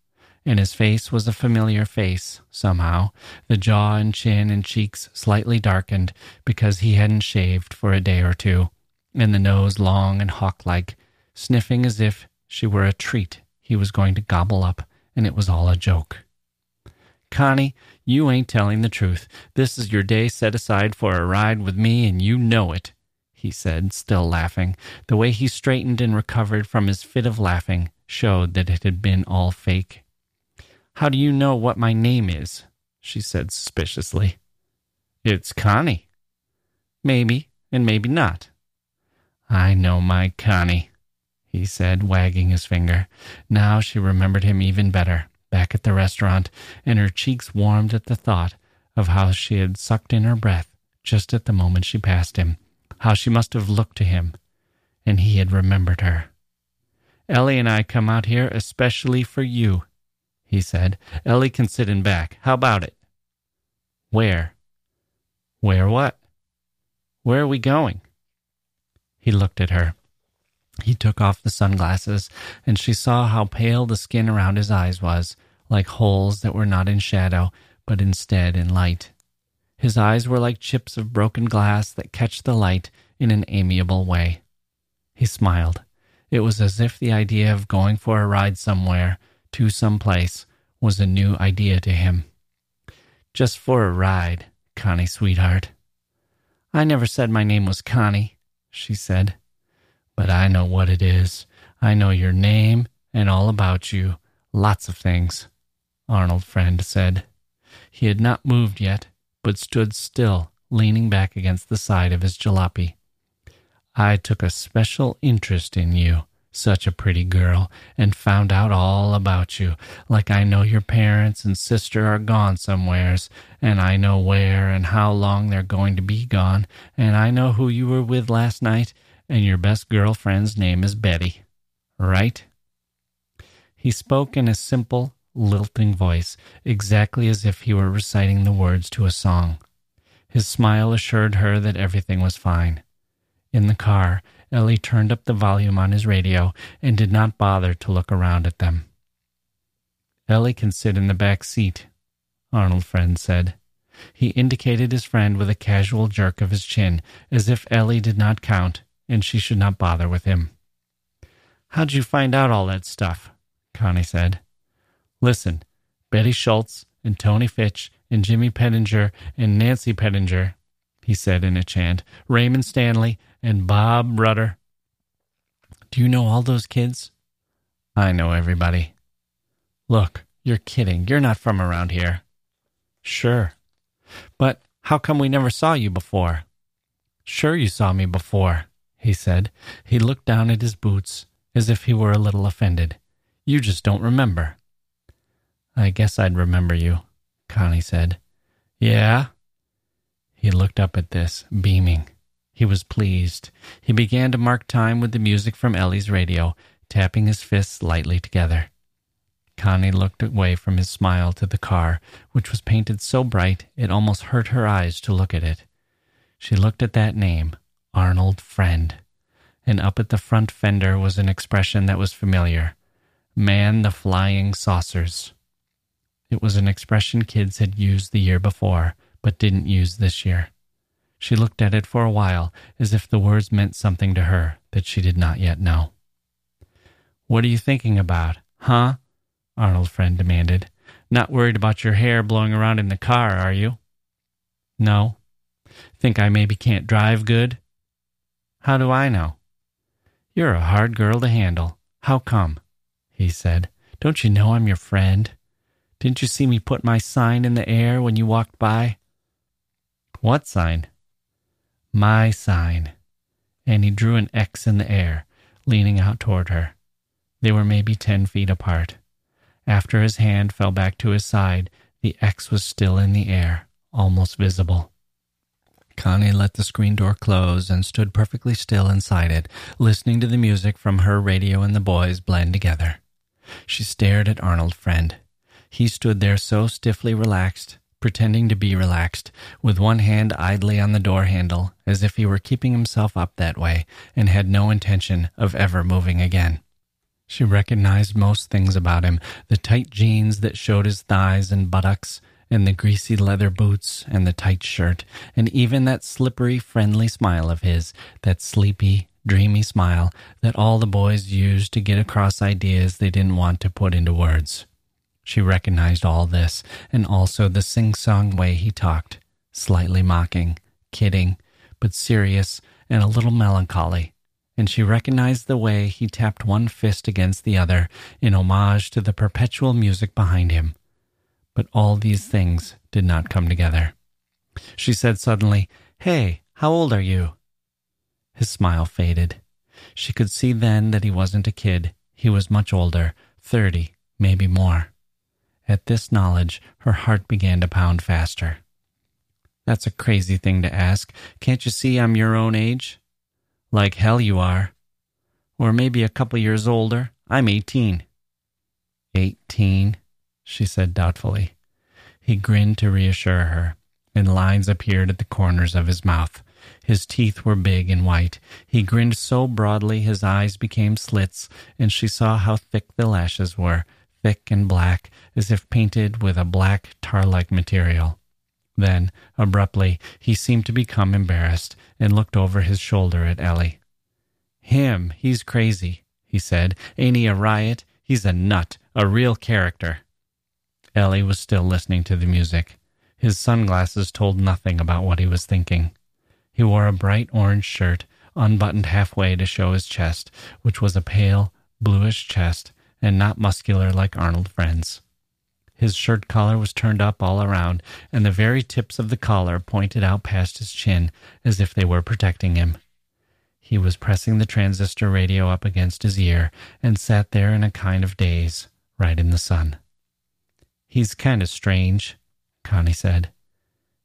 and his face was a familiar face, somehow, the jaw and chin and cheeks slightly darkened because he hadn't shaved for a day or two, and the nose long and hawk like, sniffing as if she were a treat he was going to gobble up, and it was all a joke. Connie, you ain't telling the truth. This is your day set aside for a ride with me, and you know it, he said, still laughing. The way he straightened and recovered from his fit of laughing showed that it had been all fake. How do you know what my name is? she said suspiciously. It's Connie. Maybe, and maybe not. I know my Connie, he said, wagging his finger. Now she remembered him even better, back at the restaurant, and her cheeks warmed at the thought of how she had sucked in her breath just at the moment she passed him, how she must have looked to him, and he had remembered her. Ellie and I come out here especially for you, he said. Ellie can sit in back. How about it? Where? Where what? Where are we going? He looked at her. He took off the sunglasses, and she saw how pale the skin around his eyes was, like holes that were not in shadow, but instead in light. His eyes were like chips of broken glass that catch the light in an amiable way. He smiled. It was as if the idea of going for a ride somewhere to some place was a new idea to him. Just for a ride, Connie, sweetheart. I never said my name was Connie, she said. But I know what it is. I know your name and all about you. Lots of things, Arnold Friend said. He had not moved yet, but stood still, leaning back against the side of his jalopy. I took a special interest in you such a pretty girl, and found out all about you, like I know your parents and sister are gone somewheres, and I know where and how long they're going to be gone, and I know who you were with last night, and your best girlfriend's name is Betty. Right? He spoke in a simple, lilting voice, exactly as if he were reciting the words to a song. His smile assured her that everything was fine. In the car, Ellie turned up the volume on his radio and did not bother to look around at them. Ellie can sit in the back seat, Arnold Friend said. He indicated his friend with a casual jerk of his chin, as if Ellie did not count and she should not bother with him. How'd you find out all that stuff? Connie said. Listen, Betty Schultz and Tony Fitch and Jimmy Pettinger and Nancy Pettinger, he said in a chant, Raymond Stanley and Bob Rudder. Do you know all those kids? I know everybody. Look, you're kidding. You're not from around here. Sure. But how come we never saw you before? Sure, you saw me before, he said. He looked down at his boots as if he were a little offended. You just don't remember. I guess I'd remember you, Connie said. Yeah? He looked up at this, beaming. He was pleased. He began to mark time with the music from Ellie's radio, tapping his fists lightly together. Connie looked away from his smile to the car, which was painted so bright it almost hurt her eyes to look at it. She looked at that name, Arnold Friend, and up at the front fender was an expression that was familiar Man the Flying Saucers. It was an expression kids had used the year before, but didn't use this year. She looked at it for a while as if the words meant something to her that she did not yet know. What are you thinking about, huh? Arnold Friend demanded. Not worried about your hair blowing around in the car, are you? No. Think I maybe can't drive good? How do I know? You're a hard girl to handle. How come? He said. Don't you know I'm your friend? Didn't you see me put my sign in the air when you walked by? What sign? My sign. And he drew an X in the air, leaning out toward her. They were maybe ten feet apart. After his hand fell back to his side, the X was still in the air, almost visible. Connie let the screen door close and stood perfectly still inside it, listening to the music from her radio and the boys blend together. She stared at Arnold Friend. He stood there so stiffly relaxed, pretending to be relaxed, with one hand idly on the door handle, as if he were keeping himself up that way and had no intention of ever moving again. She recognized most things about him the tight jeans that showed his thighs and buttocks, and the greasy leather boots and the tight shirt, and even that slippery, friendly smile of his, that sleepy, dreamy smile that all the boys used to get across ideas they didn't want to put into words. She recognized all this, and also the sing song way he talked, slightly mocking, kidding, but serious and a little melancholy. And she recognized the way he tapped one fist against the other in homage to the perpetual music behind him. But all these things did not come together. She said suddenly, Hey, how old are you? His smile faded. She could see then that he wasn't a kid. He was much older, thirty, maybe more. At this knowledge, her heart began to pound faster. That's a crazy thing to ask. Can't you see I'm your own age? Like hell you are. Or maybe a couple years older. I'm eighteen. Eighteen, she said doubtfully. He grinned to reassure her, and lines appeared at the corners of his mouth. His teeth were big and white. He grinned so broadly his eyes became slits, and she saw how thick the lashes were, thick and black, as if painted with a black tar like material. Then, abruptly, he seemed to become embarrassed and looked over his shoulder at Ellie. Him, he's crazy, he said. Ain't he a riot? He's a nut, a real character. Ellie was still listening to the music. His sunglasses told nothing about what he was thinking. He wore a bright orange shirt, unbuttoned halfway to show his chest, which was a pale, bluish chest and not muscular like Arnold Friend's. His shirt collar was turned up all around, and the very tips of the collar pointed out past his chin as if they were protecting him. He was pressing the transistor radio up against his ear and sat there in a kind of daze, right in the sun. He's kind of strange, Connie said.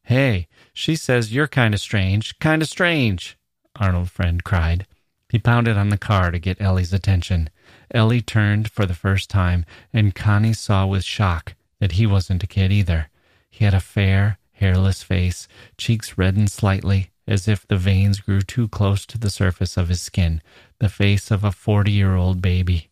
Hey, she says you're kind of strange, kind of strange, Arnold Friend cried. He pounded on the car to get Ellie's attention. Ellie turned for the first time, and Connie saw with shock that he wasn't a kid either. He had a fair, hairless face, cheeks reddened slightly, as if the veins grew too close to the surface of his skin, the face of a forty year old baby.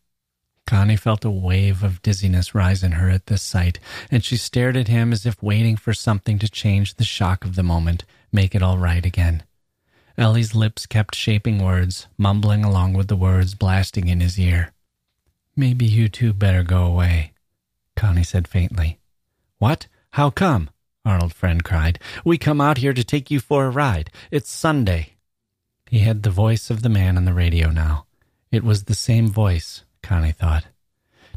Connie felt a wave of dizziness rise in her at this sight, and she stared at him as if waiting for something to change the shock of the moment, make it all right again. Ellie's lips kept shaping words, mumbling along with the words blasting in his ear. Maybe you two better go away, Connie said faintly. What? How come? Arnold Friend cried. We come out here to take you for a ride. It's Sunday. He had the voice of the man on the radio now. It was the same voice, Connie thought.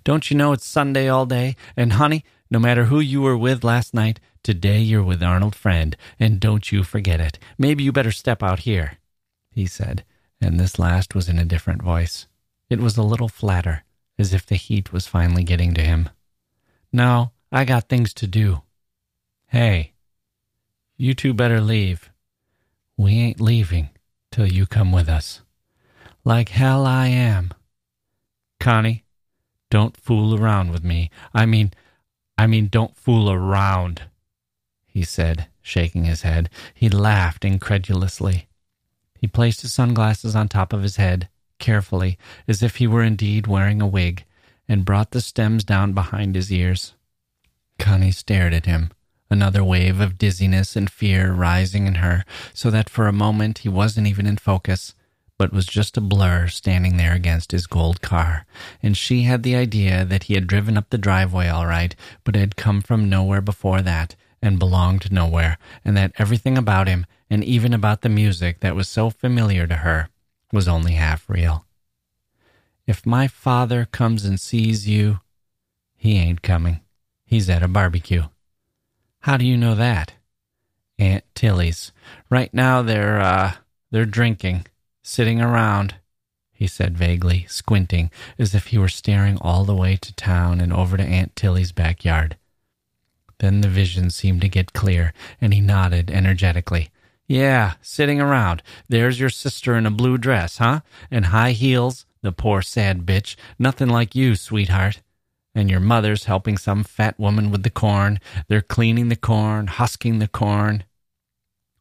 Don't you know it's Sunday all day? And honey, no matter who you were with last night, today you're with Arnold Friend, and don't you forget it. Maybe you better step out here, he said, and this last was in a different voice. It was a little flatter, as if the heat was finally getting to him. No, I got things to do. Hey, you two better leave. We ain't leaving till you come with us. Like hell I am. Connie, don't fool around with me. I mean, I mean, don't fool around, he said, shaking his head. He laughed incredulously. He placed his sunglasses on top of his head, carefully, as if he were indeed wearing a wig, and brought the stems down behind his ears. Connie stared at him, another wave of dizziness and fear rising in her, so that for a moment he wasn't even in focus, but was just a blur standing there against his gold car. And she had the idea that he had driven up the driveway all right, but had come from nowhere before that, and belonged nowhere, and that everything about him, and even about the music that was so familiar to her, was only half real. If my father comes and sees you, he ain't coming. He's at a barbecue. How do you know that? Aunt Tillie's. Right now they're, uh, they're drinking, sitting around, he said vaguely, squinting as if he were staring all the way to town and over to Aunt Tillie's backyard. Then the vision seemed to get clear, and he nodded energetically. Yeah, sitting around. There's your sister in a blue dress, huh? And high heels, the poor sad bitch. Nothing like you, sweetheart and your mother's helping some fat woman with the corn. They're cleaning the corn, husking the corn.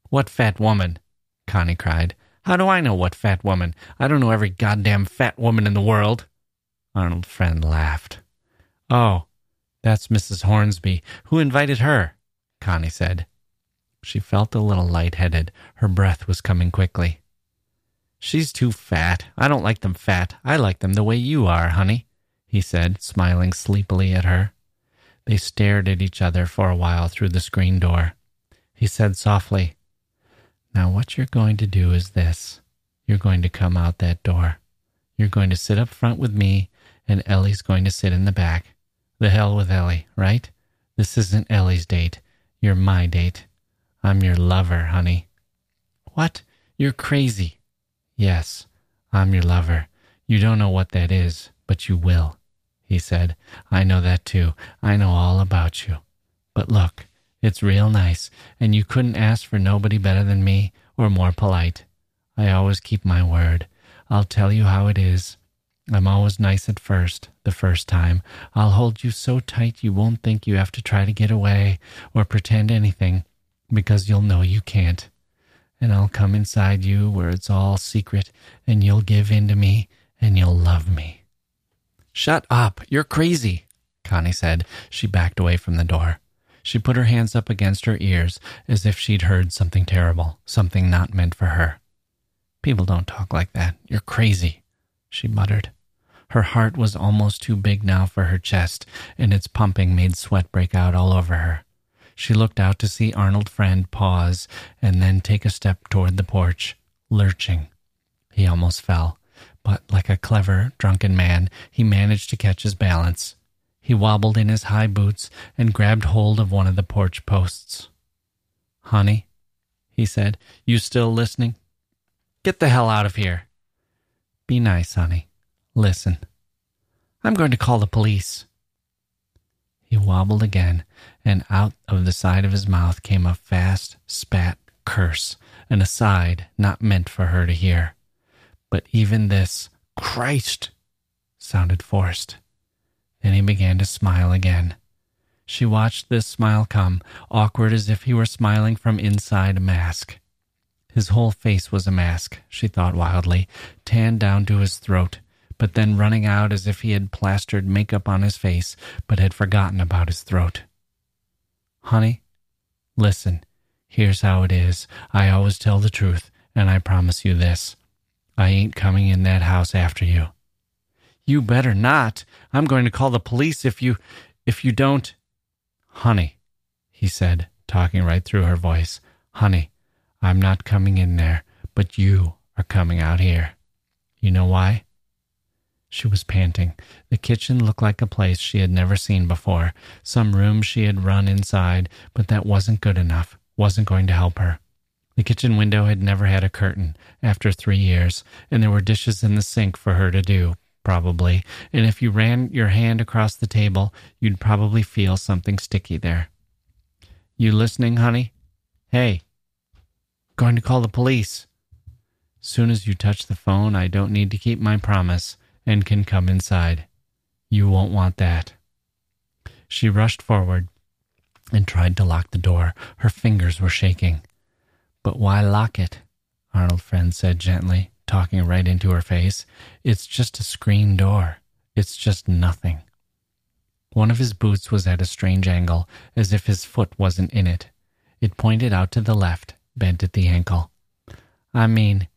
What fat woman? Connie cried. How do I know what fat woman? I don't know every goddamn fat woman in the world. Arnold Friend laughed. Oh, that's Mrs. Hornsby. Who invited her? Connie said. She felt a little light-headed. Her breath was coming quickly. She's too fat. I don't like them fat. I like them the way you are, honey he said, smiling sleepily at her. They stared at each other for a while through the screen door. He said softly, Now, what you're going to do is this you're going to come out that door. You're going to sit up front with me, and Ellie's going to sit in the back. The hell with Ellie, right? This isn't Ellie's date. You're my date. I'm your lover, honey. What? You're crazy. Yes, I'm your lover. You don't know what that is, but you will he said. I know that too. I know all about you. But look, it's real nice, and you couldn't ask for nobody better than me or more polite. I always keep my word. I'll tell you how it is. I'm always nice at first, the first time. I'll hold you so tight you won't think you have to try to get away or pretend anything, because you'll know you can't. And I'll come inside you where it's all secret, and you'll give in to me, and you'll love me. Shut up. You're crazy, Connie said. She backed away from the door. She put her hands up against her ears as if she'd heard something terrible, something not meant for her. People don't talk like that. You're crazy, she muttered. Her heart was almost too big now for her chest, and its pumping made sweat break out all over her. She looked out to see Arnold Friend pause and then take a step toward the porch, lurching. He almost fell but like a clever, drunken man, he managed to catch his balance. He wobbled in his high boots and grabbed hold of one of the porch posts. Honey, he said, you still listening? Get the hell out of here. Be nice, honey. Listen. I'm going to call the police. He wobbled again, and out of the side of his mouth came a fast, spat curse, an aside not meant for her to hear. But even this, Christ, sounded forced. Then he began to smile again. She watched this smile come, awkward as if he were smiling from inside a mask. His whole face was a mask, she thought wildly, tanned down to his throat, but then running out as if he had plastered makeup on his face, but had forgotten about his throat. Honey, listen, here's how it is. I always tell the truth, and I promise you this. I ain't coming in that house after you. You better not. I'm going to call the police if you if you don't Honey, he said, talking right through her voice. Honey, I'm not coming in there, but you are coming out here. You know why? She was panting. The kitchen looked like a place she had never seen before, some room she had run inside, but that wasn't good enough, wasn't going to help her. The kitchen window had never had a curtain after three years, and there were dishes in the sink for her to do, probably, and if you ran your hand across the table, you'd probably feel something sticky there. You listening, honey? Hey, going to call the police. Soon as you touch the phone, I don't need to keep my promise and can come inside. You won't want that. She rushed forward and tried to lock the door. Her fingers were shaking. But why lock it? Arnold Friend said gently, talking right into her face. It's just a screen door. It's just nothing. One of his boots was at a strange angle, as if his foot wasn't in it. It pointed out to the left, bent at the ankle. I mean,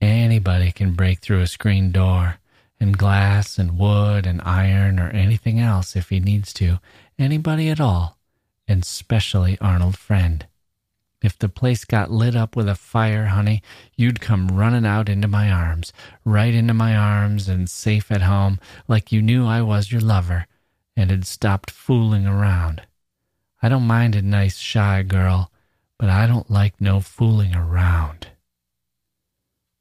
anybody can break through a screen door, and glass and wood and iron or anything else if he needs to. Anybody at all, and especially Arnold Friend. If the place got lit up with a fire, honey, you'd come running out into my arms, right into my arms and safe at home, like you knew I was your lover and had stopped fooling around. I don't mind a nice, shy girl, but I don't like no fooling around.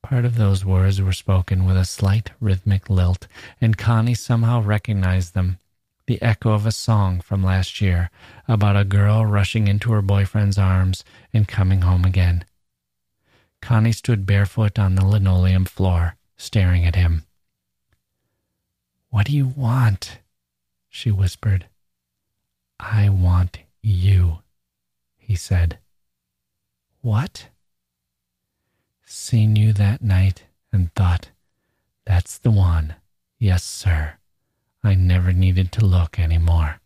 Part of those words were spoken with a slight rhythmic lilt, and Connie somehow recognized them the echo of a song from last year about a girl rushing into her boyfriend's arms and coming home again. Connie stood barefoot on the linoleum floor, staring at him. What do you want? she whispered. I want you, he said. What? Seen you that night and thought, that's the one. Yes, sir. I never needed to look any more.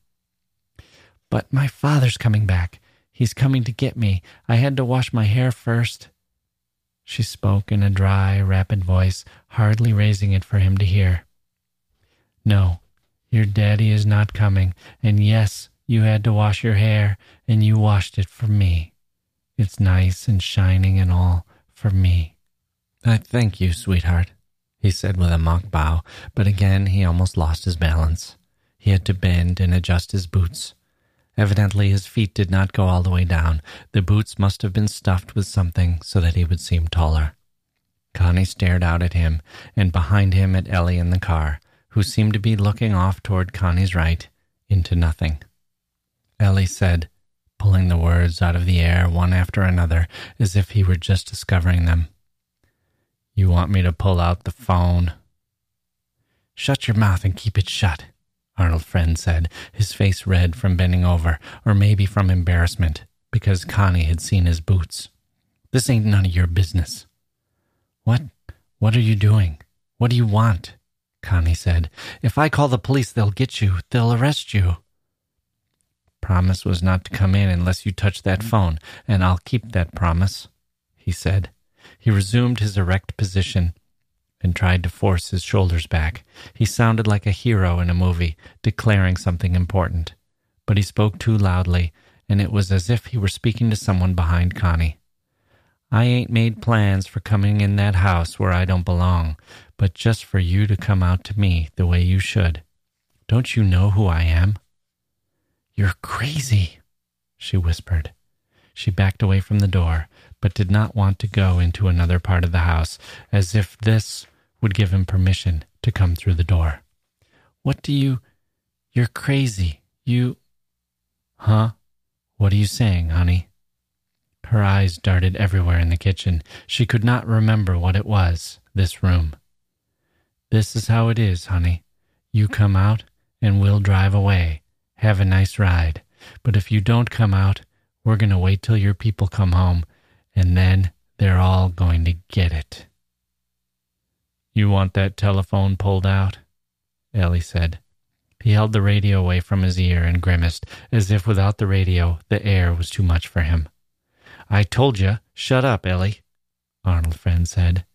But my father's coming back. He's coming to get me. I had to wash my hair first. She spoke in a dry, rapid voice, hardly raising it for him to hear. No, your daddy is not coming. And yes, you had to wash your hair, and you washed it for me. It's nice and shining and all for me. I thank you, sweetheart he said with a mock bow, but again he almost lost his balance. He had to bend and adjust his boots. Evidently, his feet did not go all the way down. The boots must have been stuffed with something so that he would seem taller. Connie stared out at him, and behind him at Ellie in the car, who seemed to be looking off toward Connie's right into nothing. Ellie said, pulling the words out of the air one after another as if he were just discovering them. You want me to pull out the phone? Shut your mouth and keep it shut, Arnold Friend said, his face red from bending over, or maybe from embarrassment, because Connie had seen his boots. This ain't none of your business. What? What are you doing? What do you want? Connie said. If I call the police, they'll get you. They'll arrest you. Promise was not to come in unless you touch that mm-hmm. phone, and I'll keep that promise, he said. He resumed his erect position and tried to force his shoulders back. He sounded like a hero in a movie, declaring something important. But he spoke too loudly, and it was as if he were speaking to someone behind Connie. I ain't made plans for coming in that house where I don't belong, but just for you to come out to me the way you should. Don't you know who I am? You're crazy, she whispered. She backed away from the door, but did not want to go into another part of the house, as if this would give him permission to come through the door. What do you. You're crazy. You. Huh? What are you saying, honey? Her eyes darted everywhere in the kitchen. She could not remember what it was, this room. This is how it is, honey. You come out, and we'll drive away. Have a nice ride. But if you don't come out, we're going to wait till your people come home and then they're all going to get it. You want that telephone pulled out? Ellie said. He held the radio away from his ear and grimaced, as if without the radio the air was too much for him. I told you, shut up, Ellie, Arnold Friend said.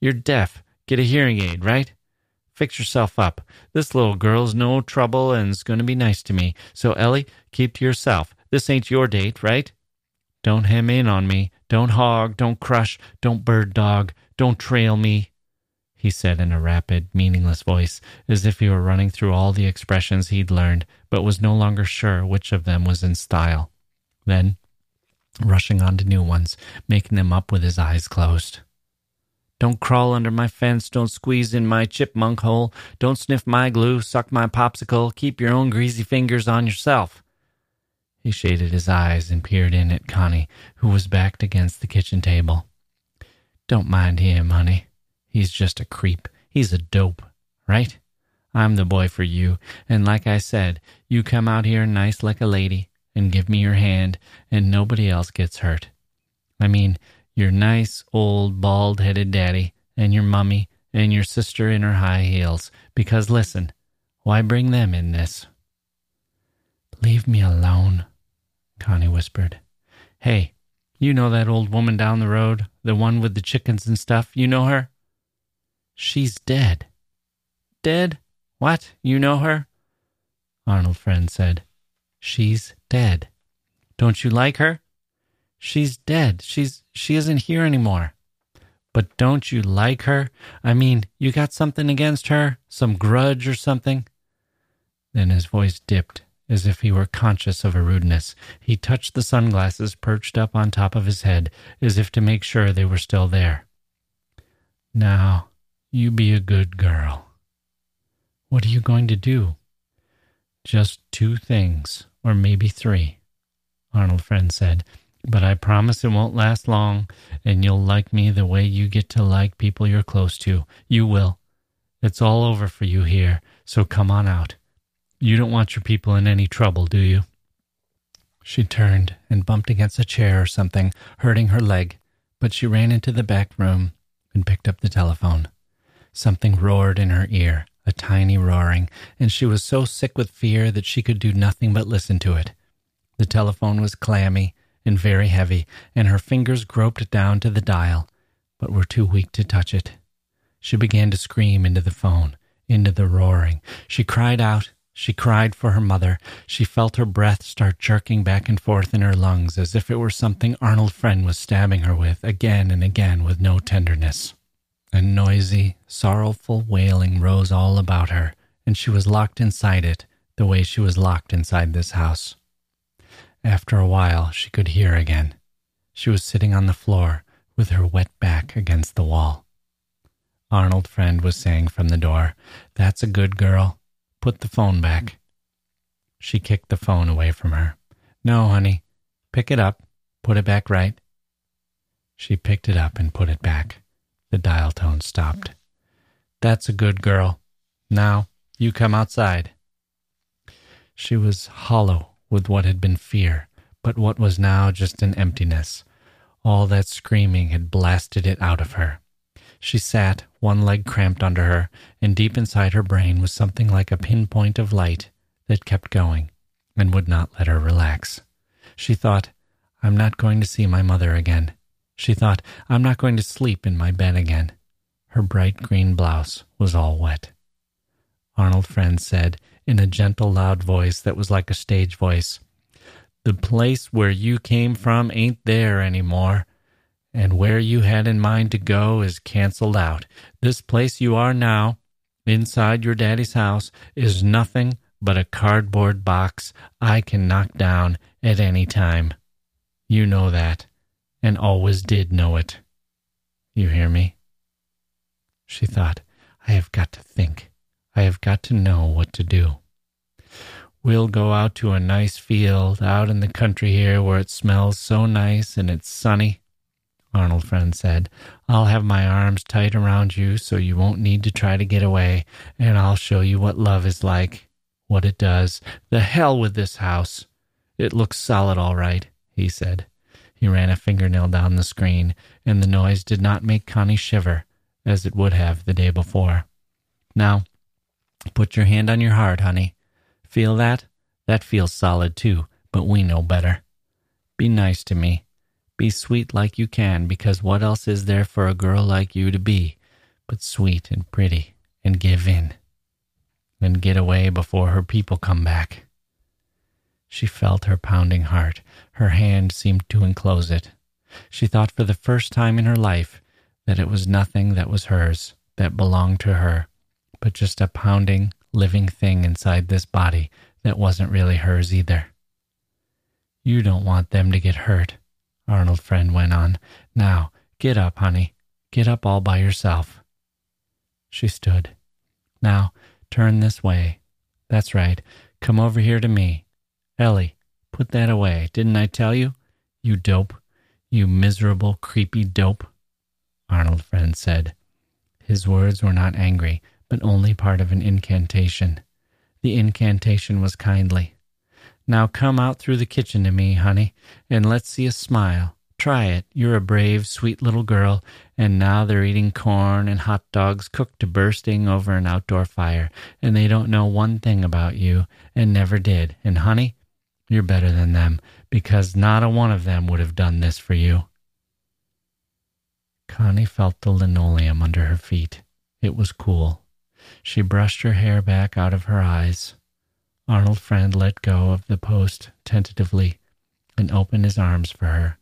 You're deaf. Get a hearing aid, right? Fix yourself up. This little girl's no trouble and's going to be nice to me. So, Ellie, keep to yourself. This ain't your date, right? Don't hem in on me. Don't hog. Don't crush. Don't bird dog. Don't trail me. He said in a rapid, meaningless voice, as if he were running through all the expressions he'd learned, but was no longer sure which of them was in style. Then, rushing on to new ones, making them up with his eyes closed. Don't crawl under my fence. Don't squeeze in my chipmunk hole. Don't sniff my glue. Suck my popsicle. Keep your own greasy fingers on yourself. He shaded his eyes and peered in at Connie, who was backed against the kitchen table. Don't mind him, honey. He's just a creep. He's a dope, right? I'm the boy for you, and like I said, you come out here nice like a lady and give me your hand, and nobody else gets hurt. I mean, your nice old bald headed daddy, and your mummy, and your sister in her high heels, because listen, why bring them in this? Leave me alone, Connie whispered. Hey, you know that old woman down the road, the one with the chickens and stuff? You know her? She's dead. Dead? What? You know her? Arnold Friend said. She's dead. Don't you like her? She's dead. She's she isn't here anymore. But don't you like her? I mean, you got something against her? Some grudge or something? Then his voice dipped as if he were conscious of a rudeness. He touched the sunglasses perched up on top of his head, as if to make sure they were still there. Now, you be a good girl. What are you going to do? Just two things, or maybe three, Arnold Friend said. But I promise it won't last long, and you'll like me the way you get to like people you're close to. You will. It's all over for you here, so come on out. You don't want your people in any trouble, do you? She turned and bumped against a chair or something, hurting her leg, but she ran into the back room and picked up the telephone. Something roared in her ear, a tiny roaring, and she was so sick with fear that she could do nothing but listen to it. The telephone was clammy and very heavy, and her fingers groped down to the dial, but were too weak to touch it. She began to scream into the phone, into the roaring. She cried out she cried for her mother. She felt her breath start jerking back and forth in her lungs as if it were something Arnold Friend was stabbing her with again and again with no tenderness. A noisy, sorrowful wailing rose all about her, and she was locked inside it the way she was locked inside this house. After a while, she could hear again. She was sitting on the floor with her wet back against the wall. Arnold Friend was saying from the door, That's a good girl. Put the phone back. She kicked the phone away from her. No, honey. Pick it up. Put it back right. She picked it up and put it back. The dial tone stopped. That's a good girl. Now, you come outside. She was hollow with what had been fear, but what was now just an emptiness. All that screaming had blasted it out of her. She sat, one leg cramped under her, and deep inside her brain was something like a pinpoint of light that kept going and would not let her relax. She thought, I'm not going to see my mother again. She thought, I'm not going to sleep in my bed again. Her bright green blouse was all wet. Arnold Friend said, in a gentle, loud voice that was like a stage voice, The place where you came from ain't there any more and where you had in mind to go is canceled out. This place you are now, inside your daddy's house, is nothing but a cardboard box I can knock down at any time. You know that, and always did know it. You hear me? She thought, I have got to think. I have got to know what to do. We'll go out to a nice field out in the country here where it smells so nice and it's sunny. Arnold Friend said. I'll have my arms tight around you so you won't need to try to get away, and I'll show you what love is like, what it does. The hell with this house. It looks solid all right, he said. He ran a fingernail down the screen, and the noise did not make Connie shiver, as it would have the day before. Now, put your hand on your heart, honey. Feel that? That feels solid too, but we know better. Be nice to me. Be sweet like you can, because what else is there for a girl like you to be but sweet and pretty and give in and get away before her people come back? She felt her pounding heart. Her hand seemed to enclose it. She thought for the first time in her life that it was nothing that was hers, that belonged to her, but just a pounding, living thing inside this body that wasn't really hers either. You don't want them to get hurt, Arnold Friend went on. Now, get up, honey. Get up all by yourself. She stood. Now, turn this way. That's right. Come over here to me. Ellie, put that away. Didn't I tell you? You dope. You miserable, creepy dope. Arnold Friend said. His words were not angry, but only part of an incantation. The incantation was kindly. Now come out through the kitchen to me, honey, and let's see a smile. Try it. You're a brave, sweet little girl, and now they're eating corn and hot dogs cooked to bursting over an outdoor fire, and they don't know one thing about you, and never did. And honey, you're better than them, because not a one of them would have done this for you. Connie felt the linoleum under her feet. It was cool. She brushed her hair back out of her eyes. Arnold Friend let go of the post tentatively and opened his arms for her,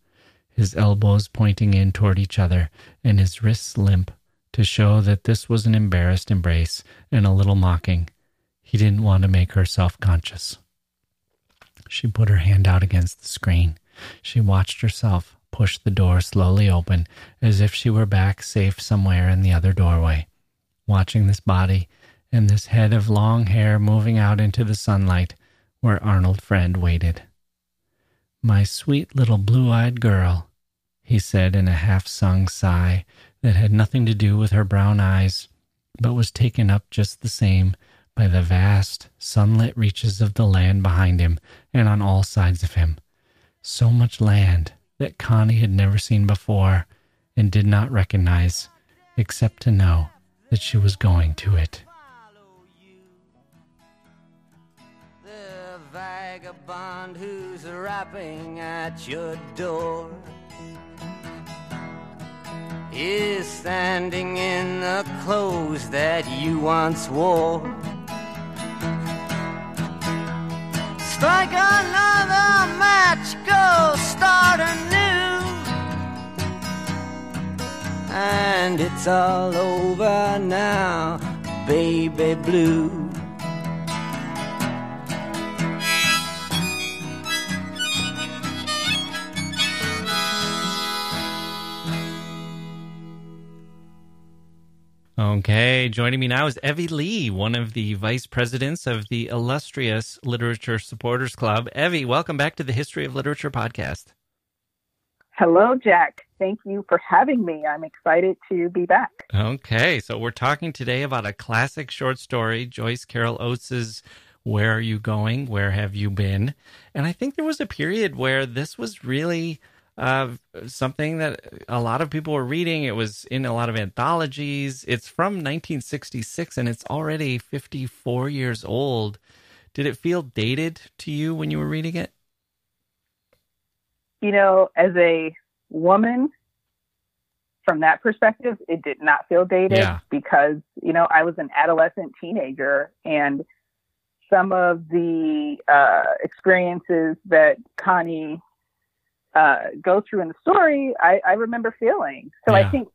his elbows pointing in toward each other and his wrists limp to show that this was an embarrassed embrace and a little mocking. He didn't want to make her self conscious. She put her hand out against the screen. She watched herself push the door slowly open as if she were back safe somewhere in the other doorway, watching this body and this head of long hair moving out into the sunlight where Arnold Friend waited. My sweet little blue eyed girl, he said in a half sung sigh that had nothing to do with her brown eyes, but was taken up just the same by the vast, sunlit reaches of the land behind him and on all sides of him. So much land that Connie had never seen before and did not recognize, except to know that she was going to it. vagabond who's rapping at your door is standing in the clothes that you once wore. Strike another match, go start anew. And it's all over now, baby blue. Okay, joining me now is Evie Lee, one of the vice presidents of the illustrious Literature Supporters Club. Evie, welcome back to the History of Literature podcast. Hello, Jacke. Thank you for having me. I'm excited to be back. Okay, so we're talking today about a classic short story, Joyce Carol Oates's Where Are You Going? Where Have You Been? And I think there was a period where this was really uh, something that a lot of people were reading. It was in a lot of anthologies. It's from 1966 and it's already 54 years old. Did it feel dated to you when you were reading it? You know, as a woman, from that perspective, it did not feel dated yeah. because, you know, I was an adolescent teenager and some of the uh, experiences that Connie uh, go through in the story, I, I remember feeling. So yeah. I think,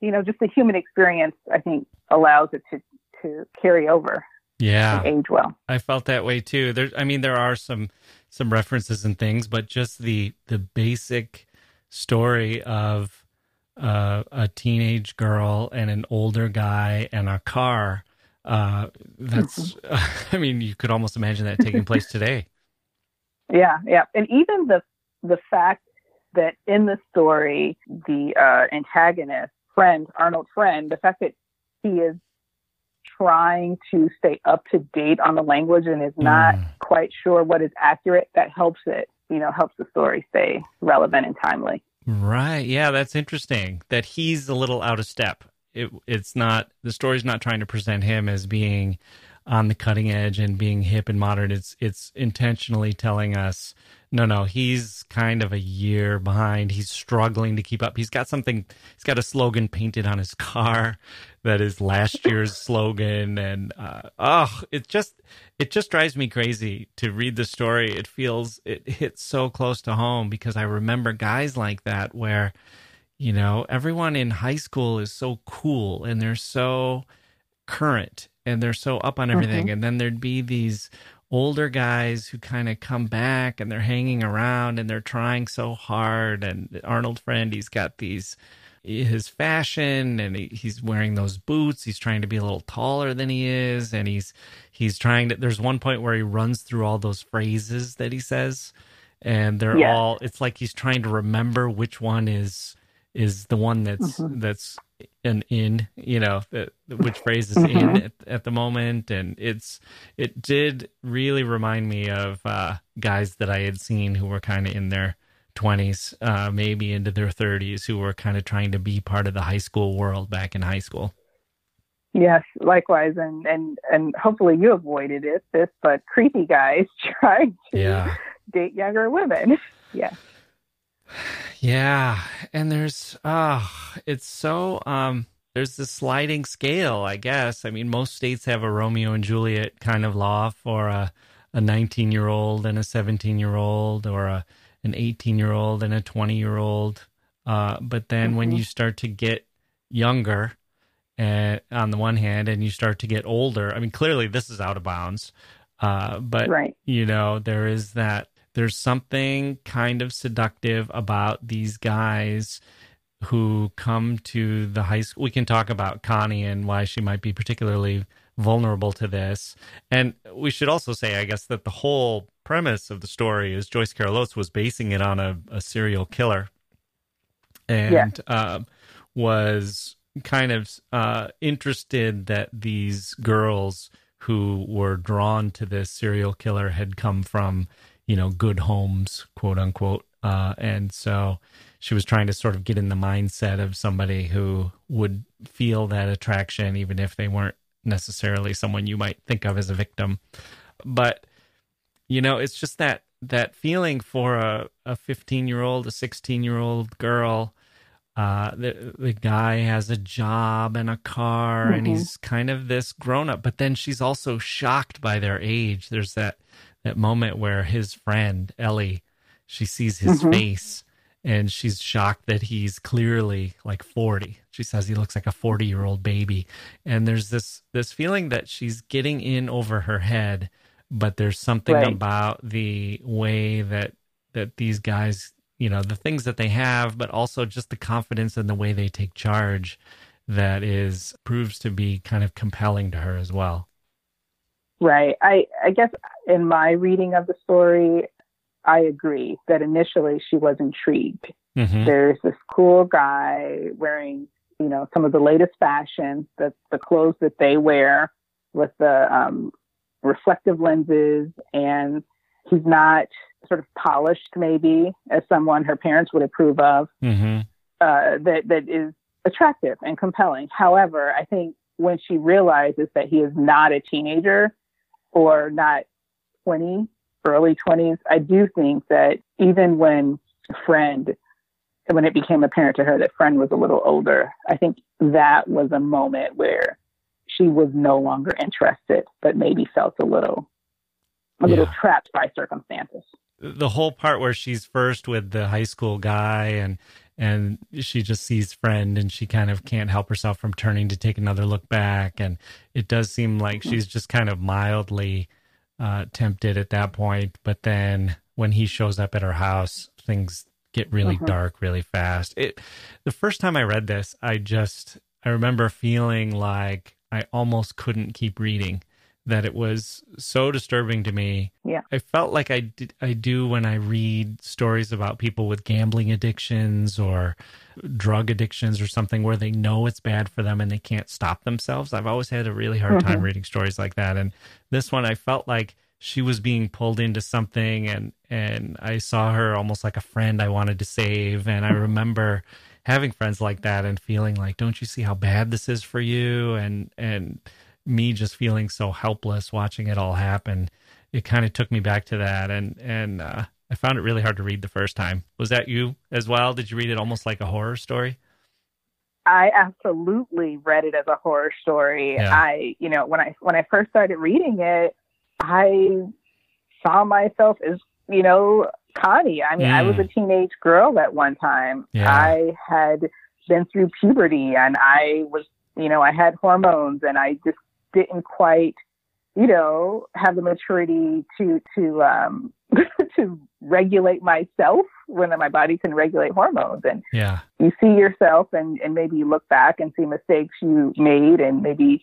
you know, just the human experience, I think, allows it to to carry over. Yeah, age well. I felt that way too. There, I mean, there are some some references and things, but just the the basic story of uh, a teenage girl and an older guy and a car. Uh, that's. I mean, you could almost imagine that taking place today. Yeah, yeah, and even the the fact that in the story, the uh, antagonist, friend, Arnold Friend, the fact that he is trying to stay up to date on the language and is not mm. quite sure what is accurate, that helps it, you know, helps the story stay relevant and timely. Right. Yeah, that's interesting that he's a little out of step. It, it's not, the story's not trying to present him as being on the cutting edge and being hip and modern. It's, it's intentionally telling us no, no, he's kind of a year behind. He's struggling to keep up. He's got something. He's got a slogan painted on his car that is last year's slogan, and uh, oh, it just it just drives me crazy to read the story. It feels it hits so close to home because I remember guys like that where you know everyone in high school is so cool and they're so current and they're so up on everything, mm-hmm. and then there'd be these older guys who kind of come back and they're hanging around and they're trying so hard. And Arnold Friend, he's got these his fashion and he, he's wearing those boots. He's trying to be a little taller than he is, and he's he's trying to. There's one point where he runs through all those phrases that he says, and they're yeah. all. It's like he's trying to remember which one is is the one that's mm-hmm. that's an in you know which phrase is mm-hmm. in at, at, the moment and it's it did really remind me of uh, guys that i had seen who were kind of in their 20s, uh, maybe into their 30s, who were kind of trying to be part of the high school world back in high school. Yes, likewise, and and and hopefully you avoided it. This, but creepy guys trying to yeah. date younger women. Yeah. Yeah, and there's ah, uh, it's so um there's this sliding scale, I guess. I mean, most states have a Romeo and Juliet kind of law for a a 19 year old and a 17 year old, or a an 18 year old and a 20 year old. Uh, but then mm-hmm. when you start to get younger, uh, on the one hand, and you start to get older, I mean, clearly this is out of bounds. Uh, but right. you know, there is that. There's something kind of seductive about these guys who come to the high school. We can talk about Connie and why she might be particularly vulnerable to this. And we should also say, I guess, that the whole premise of the story is Joyce Carol Oates was basing it on a, a serial killer and yeah. uh, was kind of uh, interested that these girls who were drawn to this serial killer had come from, you know, good homes, quote unquote. Uh, and so she was trying to sort of get in the mindset of somebody who would feel that attraction, even if they weren't necessarily someone you might think of as a victim. But you know, it's just that that feeling for a a 15 year old, a 16 year old girl. Uh, the the guy has a job and a car, mm-hmm. and he's kind of this grown up. But then she's also shocked by their age. There's that that moment where his friend Ellie, she sees his mm-hmm. face, and she's shocked that he's clearly like 40 she says he looks like a 40 year old baby and there's this this feeling that she's getting in over her head but there's something right. about the way that that these guys you know the things that they have but also just the confidence and the way they take charge that is proves to be kind of compelling to her as well right i i guess in my reading of the story I agree that initially she was intrigued. Mm-hmm. There's this cool guy wearing, you know, some of the latest fashion, the the clothes that they wear with the um, reflective lenses, and he's not sort of polished, maybe as someone her parents would approve of. Mm-hmm. Uh, that that is attractive and compelling. However, I think when she realizes that he is not a teenager or not 20 early 20s, I do think that even when friend, when it became apparent to her that friend was a little older, I think that was a moment where she was no longer interested, but maybe felt a little, a yeah. little trapped by circumstances. The whole part where she's first with the high school guy and and she just sees friend and she kind of can't help herself from turning to take another look back and it does seem like she's just kind of mildly uh, tempted at that point. But then when he shows up at her house, things get really uh-huh. dark really fast. It the first time I read this, I just I remember feeling like I almost couldn't keep reading that it was so disturbing to me. Yeah. I felt like I did, I do when I read stories about people with gambling addictions or drug addictions or something where they know it's bad for them and they can't stop themselves. I've always had a really hard mm-hmm. time reading stories like that and this one I felt like she was being pulled into something and and I saw her almost like a friend I wanted to save and I remember having friends like that and feeling like don't you see how bad this is for you and and me just feeling so helpless watching it all happen, it kind of took me back to that. And, and, uh, I found it really hard to read the first time. Was that you as well? Did you read it almost like a horror story? I absolutely read it as a horror story. Yeah. I, you know, when I when I first started reading it, I saw myself as, you know, Connie. I mean, mm. I was a mm. teenage girl at one time. Yeah. I had been through puberty and I was, you know, I had hormones and I just didn't quite you know, have the maturity to to um, to regulate myself when my body can regulate hormones. And yeah, you see yourself, and and maybe you look back and see mistakes you made, and maybe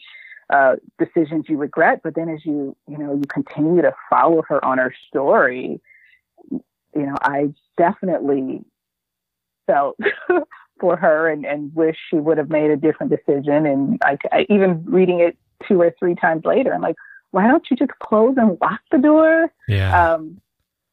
uh, decisions you regret. But then as you you know you continue to follow her on her story, you know, I definitely felt for her and, and wish she would have made a different decision. And I, I even reading it two or three times later, I'm like, why don't you just close and lock the door? Yeah. Um,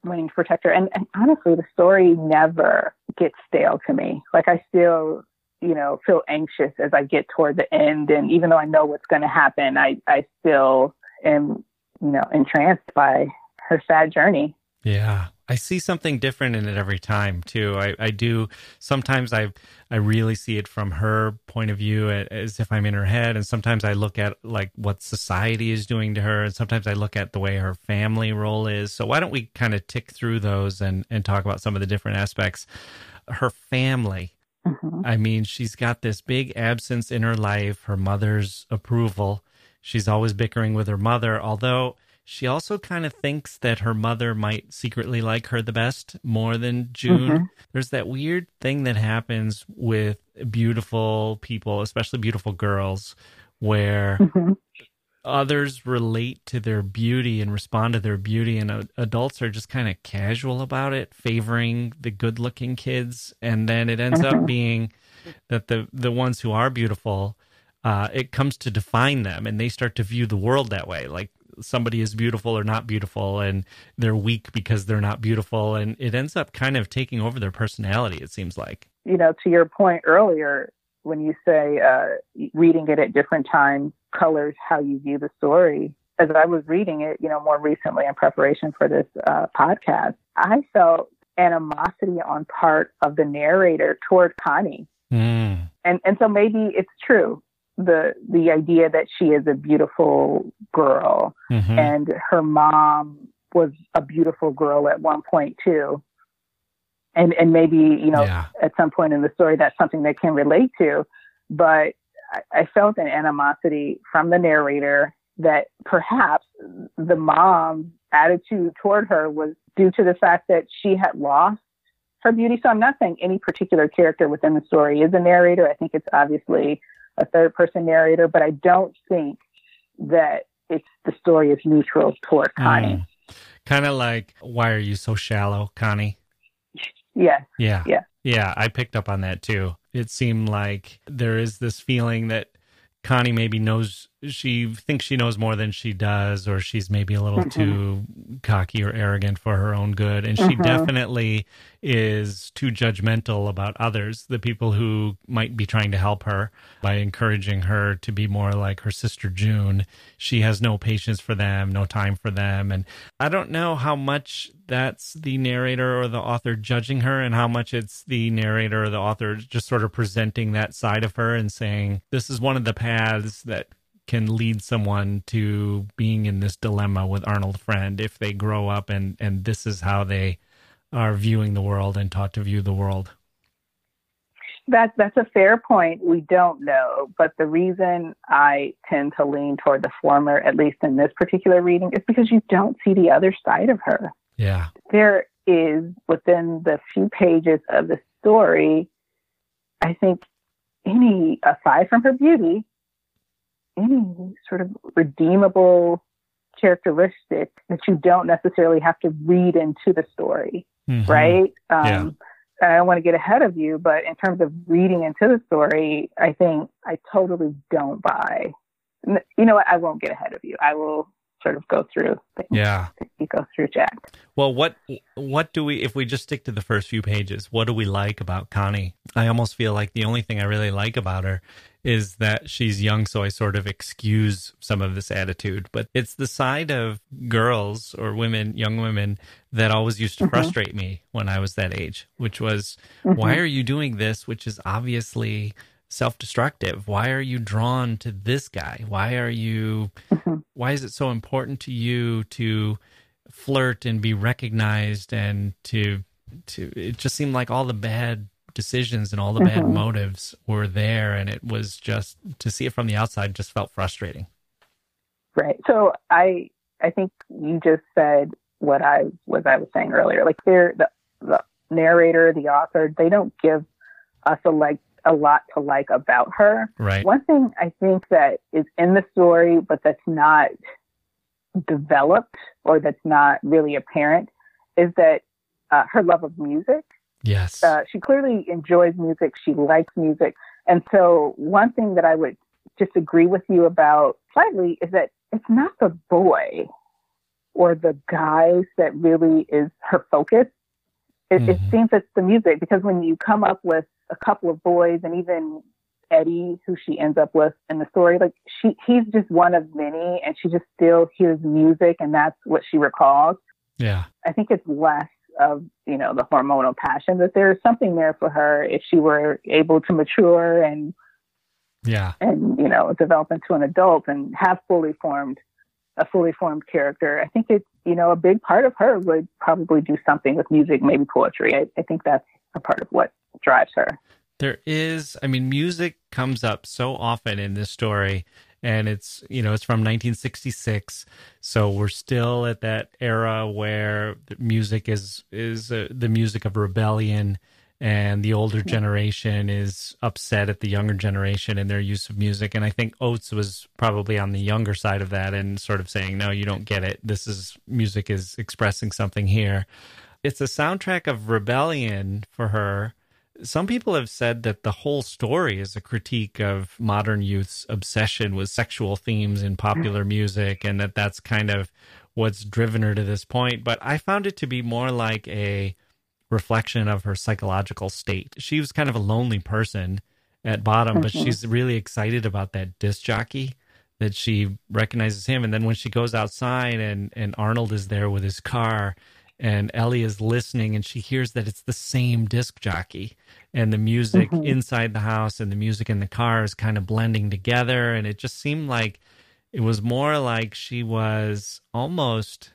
wanting to protect her. And, and honestly, the story never gets stale to me. Like I still, you know, feel anxious as I get toward the end. And even though I know what's going to happen, I, I still am, you know, entranced by her sad journey. Yeah. I see something different in it every time too. I, I do sometimes I I really see it from her point of view as if I'm in her head, and sometimes I look at like what society is doing to her, and sometimes I look at the way her family role is. So why don't we kind of tick through those and and talk about some of the different aspects? Her family. Mm-hmm. I mean, she's got this big absence in her life. Her mother's approval. She's always bickering with her mother, although she also kind of thinks that her mother might secretly like her the best more than June. Mm-hmm. There's that weird thing that happens with beautiful people, especially beautiful girls, where mm-hmm. others relate to their beauty and respond to their beauty, and adults are just kind of casual about it, favoring the good looking kids. And then it ends mm-hmm. up being that the, the ones who are beautiful. Uh, it comes to define them and they start to view the world that way. Like somebody is beautiful or not beautiful and they're weak because they're not beautiful and it ends up kind of taking over their personality it seems like you know to your point earlier when you say uh, reading it at different times colors how you view the story as i was reading it you know more recently in preparation for this uh, podcast i felt animosity on part of the narrator toward connie mm. and and so maybe it's true the the idea that she is a beautiful girl. Mm-hmm. and her mom was a beautiful girl at one point too. And and maybe you know yeah. at some point in the story that's something they can relate to. But I, I felt an animosity from the narrator that perhaps the mom's attitude toward her was due to the fact that she had lost her beauty. So i'm not saying any particular character within the story is a narrator. I think it's obviously a third person narrator, but I don't think that it's the story is neutral toward hmm. Connie. Mm. Kind of like, why are you so shallow, Connie? Yes. Yeah. Yeah. Yeah. I picked up on that too. It seemed like there is this feeling that Connie maybe knows she thinks she knows more than she does, or she's maybe a little mm-hmm. too cocky or arrogant for her own good. And she mm-hmm. definitely is too judgmental about others, the people who might be trying to help her by encouraging her to be more like her sister June. She has no patience for them, no time for them. And I don't know how much that's the narrator or the author judging her and how much it's the narrator or the author just sort of presenting that side of her and saying, this is one of the paths that can lead someone to being in this dilemma with Arnold Friend if they grow up and and this is how they are viewing the world and taught to view the world. That that's a fair point. We don't know, but the reason I tend to lean toward the former, at least in this particular reading, is because you don't see the other side of her. Yeah. There is within the few pages of the story, I think any aside from her beauty, any sort of redeemable characteristic that you don't necessarily have to read into the story, mm-hmm. right? Um, yeah. I don't want to get ahead of you, but in terms of reading into the story, I think I totally don't buy. You know what? I won't get ahead of you. I will sort of go through things. Yeah. You go through Jacke. Well, what what do we if we just stick to the first few pages, what do we like about Connie? I almost feel like the only thing I really like about her is that she's young, so I sort of excuse some of this attitude. But it's the side of girls or women, young women, that always used to mm-hmm. frustrate me when I was that age, which was, mm-hmm. why are you doing this, which is obviously self destructive? Why are you drawn to this guy? Why are you, mm-hmm. why is it so important to you to flirt and be recognized and to, to, it just seemed like all the bad decisions and all the bad mm-hmm. motives were there and it was just to see it from the outside just felt frustrating Right. So I I think you just said what I was I was saying earlier. Like they're the the narrator, the author, they don't give us a like a lot to like about her. Right. One thing I think that is in the story, but that's not developed or that's not really apparent, is that uh, her love of music. Yes. Uh, she clearly enjoys music. She likes music. And so, one thing that I would disagree with you about slightly is that it's not the boy or the guys that really is her focus. It, mm-hmm. it seems it's the music because when you come up with a couple of boys and even Eddie, who she ends up with in the story, like she, he's just one of many and she just still hears music and that's what she recalls. Yeah. I think it's less of, you know, the hormonal passion that there's something there for her if she were able to mature and, yeah. And, you know, develop into an adult and have fully formed a fully formed character. I think it's, you know, a big part of her would probably do something with music, maybe poetry. I, I think that's a part of what drives her. There is, I mean, music comes up so often in this story, and it's, you know, it's from 1966. So we're still at that era where music is, is uh, the music of rebellion and the older generation is upset at the younger generation and their use of music. And I think Oates was probably on the younger side of that and sort of saying, no, you don't get it. This is music is expressing something here. It's a soundtrack of rebellion for her. Some people have said that the whole story is a critique of modern youth's obsession with sexual themes in popular music and that that's kind of what's driven her to this point. But I found it to be more like a reflection of her psychological state. She was kind of a lonely person at bottom, mm-hmm. but she's really excited about that disc jockey that she recognizes him. And then when she goes outside and, and Arnold is there with his car and Ellie is listening and she hears that it's the same disc jockey and the music mm-hmm. inside the house and the music in the car is kind of blending together. And it just seemed like it was more like she was almost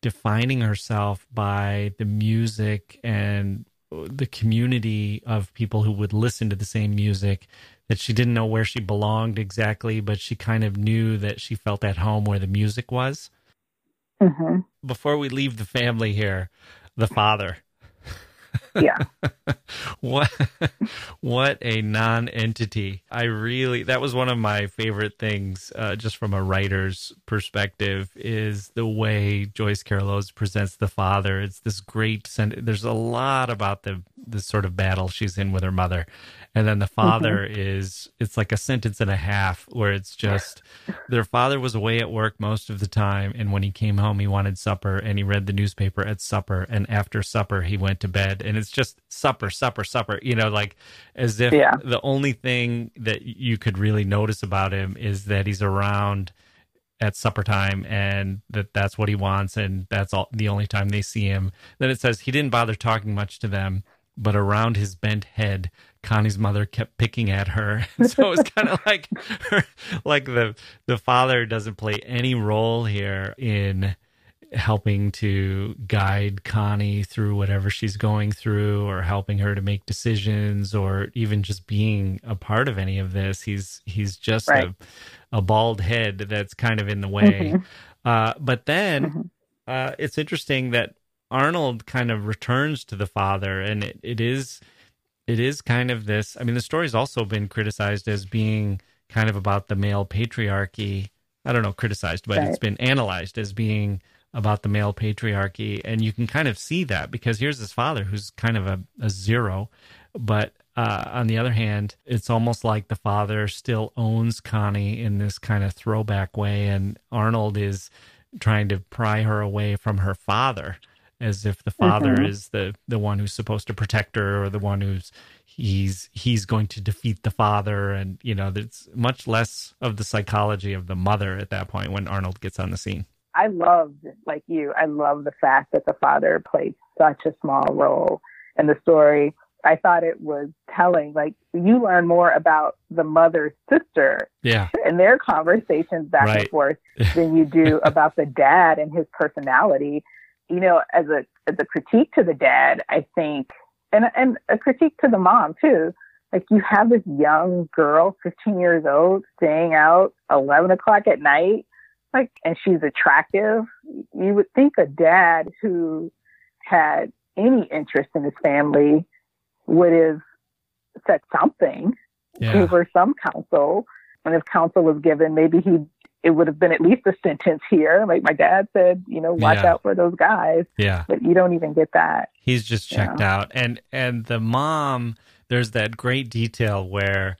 defining herself by the music and the community of people who would listen to the same music that she didn't know where she belonged exactly but she kind of knew that she felt at home where the music was mm-hmm. before we leave the family here the father yeah. what what a non-entity. I really that was one of my favorite things uh, just from a writer's perspective is the way Joyce Carol Oates presents the father. It's this great there's a lot about the the sort of battle she's in with her mother and then the father mm-hmm. is it's like a sentence and a half where it's just their father was away at work most of the time and when he came home he wanted supper and he read the newspaper at supper and after supper he went to bed and it's just supper supper supper you know like as if yeah. the only thing that you could really notice about him is that he's around at supper time and that that's what he wants and that's all the only time they see him then it says he didn't bother talking much to them but around his bent head, Connie's mother kept picking at her. so it was kind of like her, like the the father doesn't play any role here in helping to guide Connie through whatever she's going through or helping her to make decisions or even just being a part of any of this. He's he's just right. a, a bald head that's kind of in the way. Mm-hmm. Uh, but then mm-hmm. uh, it's interesting that Arnold kind of returns to the father, and it, it is it is kind of this. I mean, the story's also been criticized as being kind of about the male patriarchy. I don't know, criticized, but right. it's been analyzed as being about the male patriarchy, and you can kind of see that because here's his father who's kind of a, a zero, but uh, on the other hand, it's almost like the father still owns Connie in this kind of throwback way, and Arnold is trying to pry her away from her father as if the father mm-hmm. is the the one who's supposed to protect her or the one who's he's he's going to defeat the father and you know there's much less of the psychology of the mother at that point when Arnold gets on the scene. I loved like you I love the fact that the father played such a small role in the story. I thought it was telling like you learn more about the mother's sister yeah. and their conversations back right. and forth than you do about the dad and his personality you know, as a as a critique to the dad, I think, and and a critique to the mom too. Like you have this young girl, 15 years old, staying out 11 o'clock at night like, and she's attractive. You would think a dad who had any interest in his family would have said something, yeah. gave her some counsel. And if counsel was given, maybe he it would have been at least a sentence here. Like my dad said, you know, watch yeah. out for those guys. Yeah. But you don't even get that. He's just checked out. And and the mom, there's that great detail where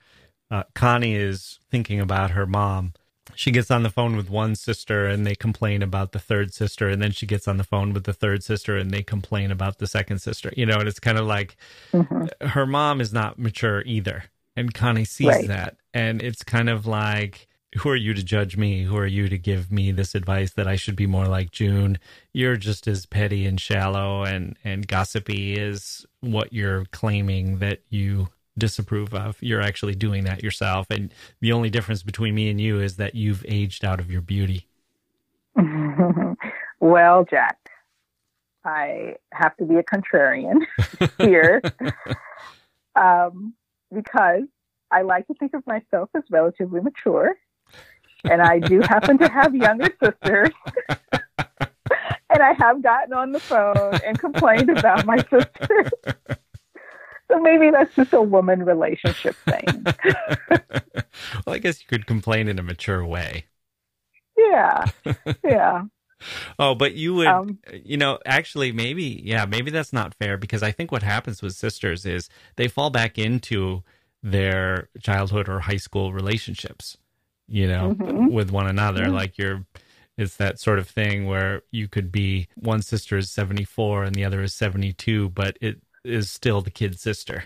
uh, Connie is thinking about her mom. She gets on the phone with one sister and they complain about the third sister. And then she gets on the phone with the third sister and they complain about the second sister. You know, and it's kind of like mm-hmm. her mom is not mature either. And Connie sees right. that. And it's kind of like, who are you to judge me? Who are you to give me this advice that I should be more like June? You're just as petty and shallow and, and gossipy as what you're claiming that you disapprove of. You're actually doing that yourself. And the only difference between me and you is that you've aged out of your beauty. well, Jacke, I have to be a contrarian here um, because I like to think of myself as relatively mature and I do happen to have younger sisters. and I have gotten on the phone and complained about my sister. so maybe that's just a woman relationship thing. well, I guess you could complain in a mature way. Yeah. Yeah. oh, but you would, um, you know, actually, maybe, yeah, maybe that's not fair because I think what happens with sisters is they fall back into their childhood or high school relationships you know, mm-hmm. with one another. Mm-hmm. Like you're, it's that sort of thing where you could be one sister is 74 and the other is 72, but it is still the kid's sister.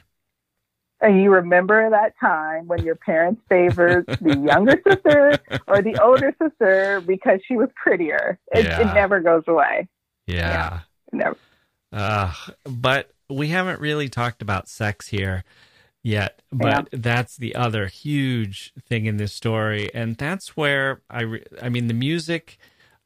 And you remember that time when your parents favored the younger sister or the older sister because she was prettier. It, yeah. it never goes away. Yeah. yeah never. Uh, but we haven't really talked about sex here yet but yeah. that's the other huge thing in this story. And that's where i re- i mean the music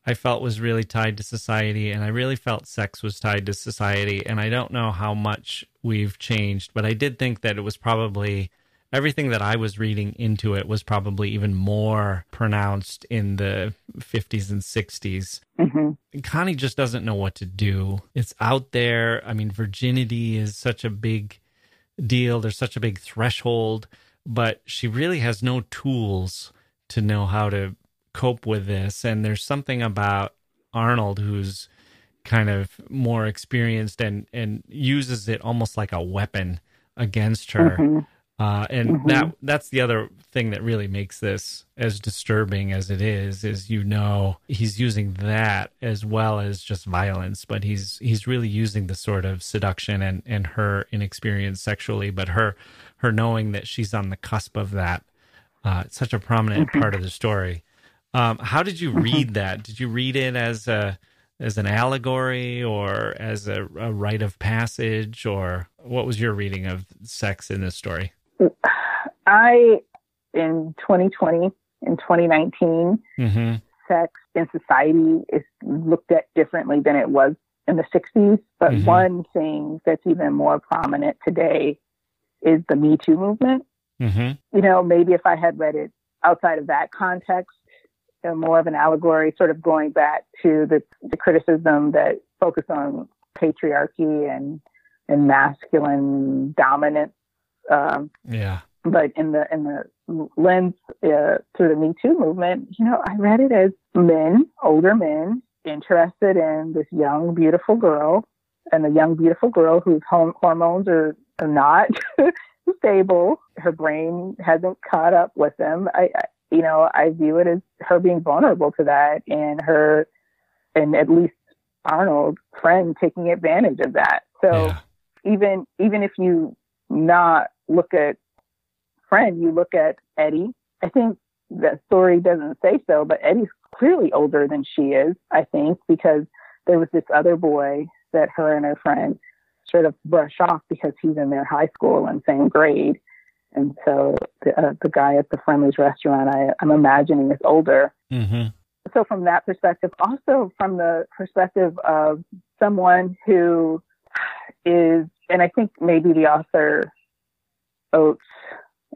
i felt was really tied to society and i really felt sex was tied to society. And i don't know how much we've changed but i did think that it was probably everything that i was reading into it was probably even more pronounced in the 50s and 60s mm-hmm. connie just doesn't know what to do. It's out there. I mean virginity is such a big deal. There's such a big threshold, but she really has no tools to know how to cope with this. And there's something about Arnold who's kind of more experienced and and uses it almost like a weapon against her. Mm-hmm. Uh, and mm-hmm. that that's the other thing that really makes this as disturbing as it is is you know he's using that as well as just violence but he's he's really using the sort of seduction and and her inexperience sexually but her her knowing that she's on the cusp of that uh, it's such a prominent mm-hmm. part of the story um, how did you mm-hmm. read that did you read it as a as an allegory or as a, a rite of passage or what was your reading of sex in this story I, in 2020 in 2019, mm-hmm. sex in society is looked at differently than it was in the 60s. But mm-hmm. one thing that's even more prominent today is the Me Too movement. Mm-hmm. You know, maybe if I had read it outside of that context, you know, more of an allegory, sort of going back to the, the criticism that focused on patriarchy and and masculine dominance um, yeah. But in the in the lens uh, through the Me Too movement, you know, I read it as men, older men, interested in this young, beautiful girl, and a young, beautiful girl whose home hormones are, are not stable. Her brain hasn't caught up with them. I, I, you know, I view it as her being vulnerable to that, and her, and at least Arnold, friend, taking advantage of that. So. Yeah. Even even if you not look at friend, you look at Eddie. I think the story doesn't say so, but Eddie's clearly older than she is, I think, because there was this other boy that her and her friend sort of brush off because he's in their high school and same grade. And so the, uh, the guy at the Friendly's restaurant, I, I'm imagining is older. Mm-hmm. So from that perspective, also from the perspective of someone who is, and I think maybe the author Oates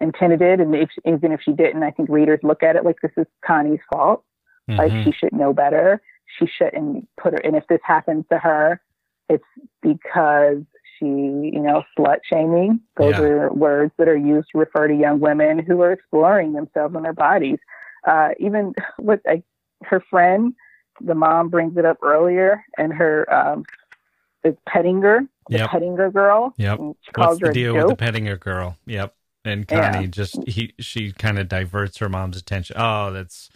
intended it, and if, even if she didn't, I think readers look at it like this is Connie's fault. Mm-hmm. Like she should know better. She shouldn't put her. And if this happens to her, it's because she, you know, slut shaming. Those yeah. are words that are used to refer to young women who are exploring themselves and their bodies. Uh, even with like, her friend, the mom brings it up earlier, and her um, is Pettinger, the yep. Pettinger girl. Yep. She calls What's her the deal with the Pettinger girl? Yep. And Connie yeah. just he she kind of diverts her mom's attention. Oh, that's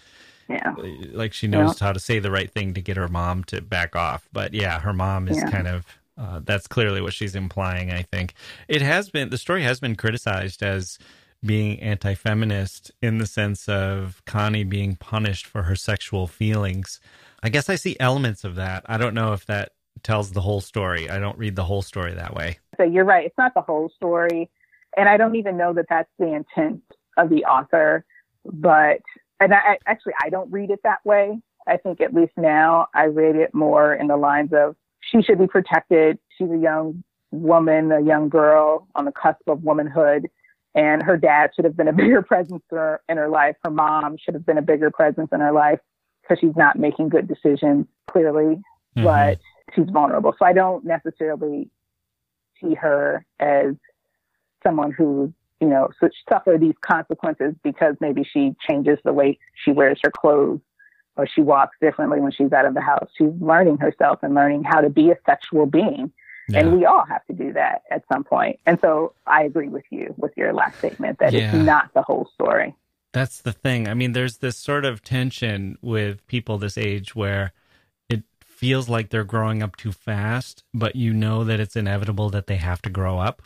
yeah. Like she knows yeah. how to say the right thing to get her mom to back off. But yeah, her mom is yeah. kind of uh, that's clearly what she's implying. I think it has been the story has been criticized as being anti-feminist in the sense of Connie being punished for her sexual feelings. I guess I see elements of that. I don't know if that tells the whole story. I don't read the whole story that way. So you're right. It's not the whole story and I don't even know that that's the intent of the author. But and I actually I don't read it that way. I think at least now I read it more in the lines of she should be protected. She's a young woman, a young girl on the cusp of womanhood. And her dad should have been a bigger presence in her life. Her mom should have been a bigger presence in her life because she's not making good decisions, clearly, mm-hmm. but she's vulnerable. So I don't necessarily see her as someone who, you know, suffer these consequences because maybe she changes the way she wears her clothes or she walks differently when she's out of the house. She's learning herself and learning how to be a sexual being. Yeah. And we all have to do that at some point. And so I agree with you with your last statement that yeah. it's not the whole story. That's the thing. I mean, there's this sort of tension with people this age where feels like they're growing up too fast, but you know that it's inevitable that they have to grow up.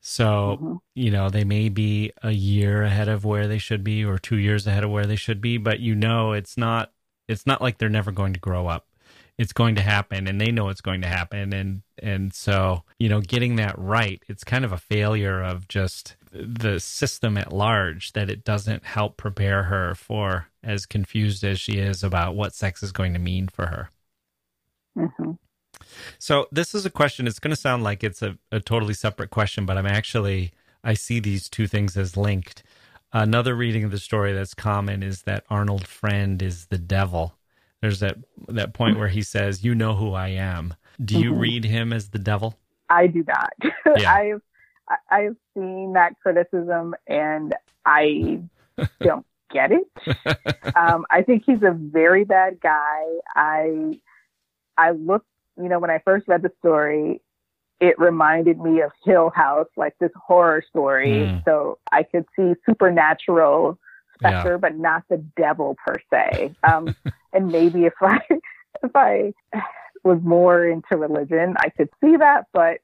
So, mm-hmm. you know, they may be a year ahead of where they should be or 2 years ahead of where they should be, but you know it's not it's not like they're never going to grow up. It's going to happen and they know it's going to happen and and so, you know, getting that right, it's kind of a failure of just the system at large that it doesn't help prepare her for as confused as she is about what sex is going to mean for her. Mm-hmm. So this is a question. It's going to sound like it's a, a totally separate question, but I'm actually I see these two things as linked. Another reading of the story that's common is that Arnold Friend is the devil. There's that that point where he says, "You know who I am." Do you mm-hmm. read him as the devil? I do not. Yeah. I've I've seen that criticism, and I don't get it. um, I think he's a very bad guy. I I look you know, when I first read the story, it reminded me of Hill House, like this horror story. Mm. So I could see supernatural specter, yeah. but not the devil per se. Um, and maybe if I if I was more into religion, I could see that. But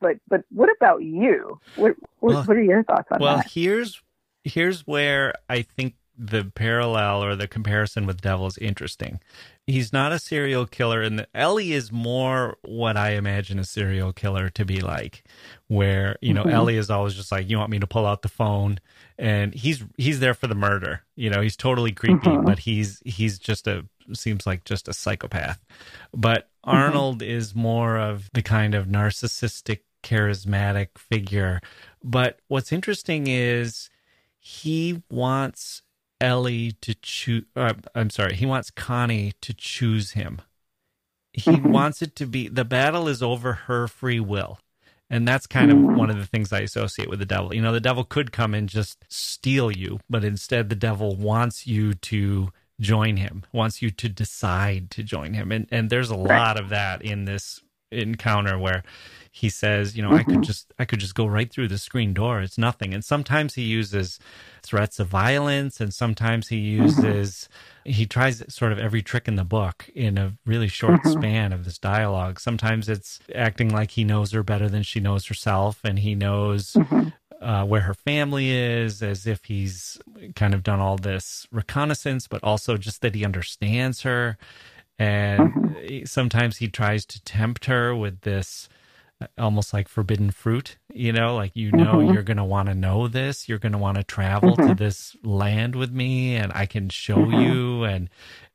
but but what about you? What what, well, what are your thoughts on well, that? Well, here's here's where I think the parallel or the comparison with Devil is interesting. He's not a serial killer, and Ellie is more what I imagine a serial killer to be like, where you know mm-hmm. Ellie is always just like, "You want me to pull out the phone?" and he's he's there for the murder. You know, he's totally creepy, mm-hmm. but he's he's just a seems like just a psychopath. But mm-hmm. Arnold is more of the kind of narcissistic, charismatic figure. But what's interesting is he wants Ellie to choose. Uh, I'm sorry. He wants Connie to choose him. He mm-hmm. wants it to be the battle is over her free will. And that's kind of mm-hmm. one of the things I associate with the devil. You know, the devil could come and just steal you, but instead the devil wants you to join him, wants you to decide to join him. And and there's a lot of that in this encounter where he says, you know, mm-hmm. I could mm-hmm. just I could just go right through the screen door. It's nothing. And sometimes he uses threats of violence and sometimes he mm-hmm. uses mm-hmm. he tries sort of every trick in the book in a really short mm-hmm. span of this dialogue. Sometimes it's acting like he knows her better than she knows herself and he knows mm-hmm. uh, where her family is, as if he's kind of done all this reconnaissance, but also just that he understands her. And sometimes he tries to tempt her with this almost like forbidden fruit you know like you know mm-hmm. you're going to want to know this you're going to want to travel mm-hmm. to this land with me and i can show mm-hmm. you and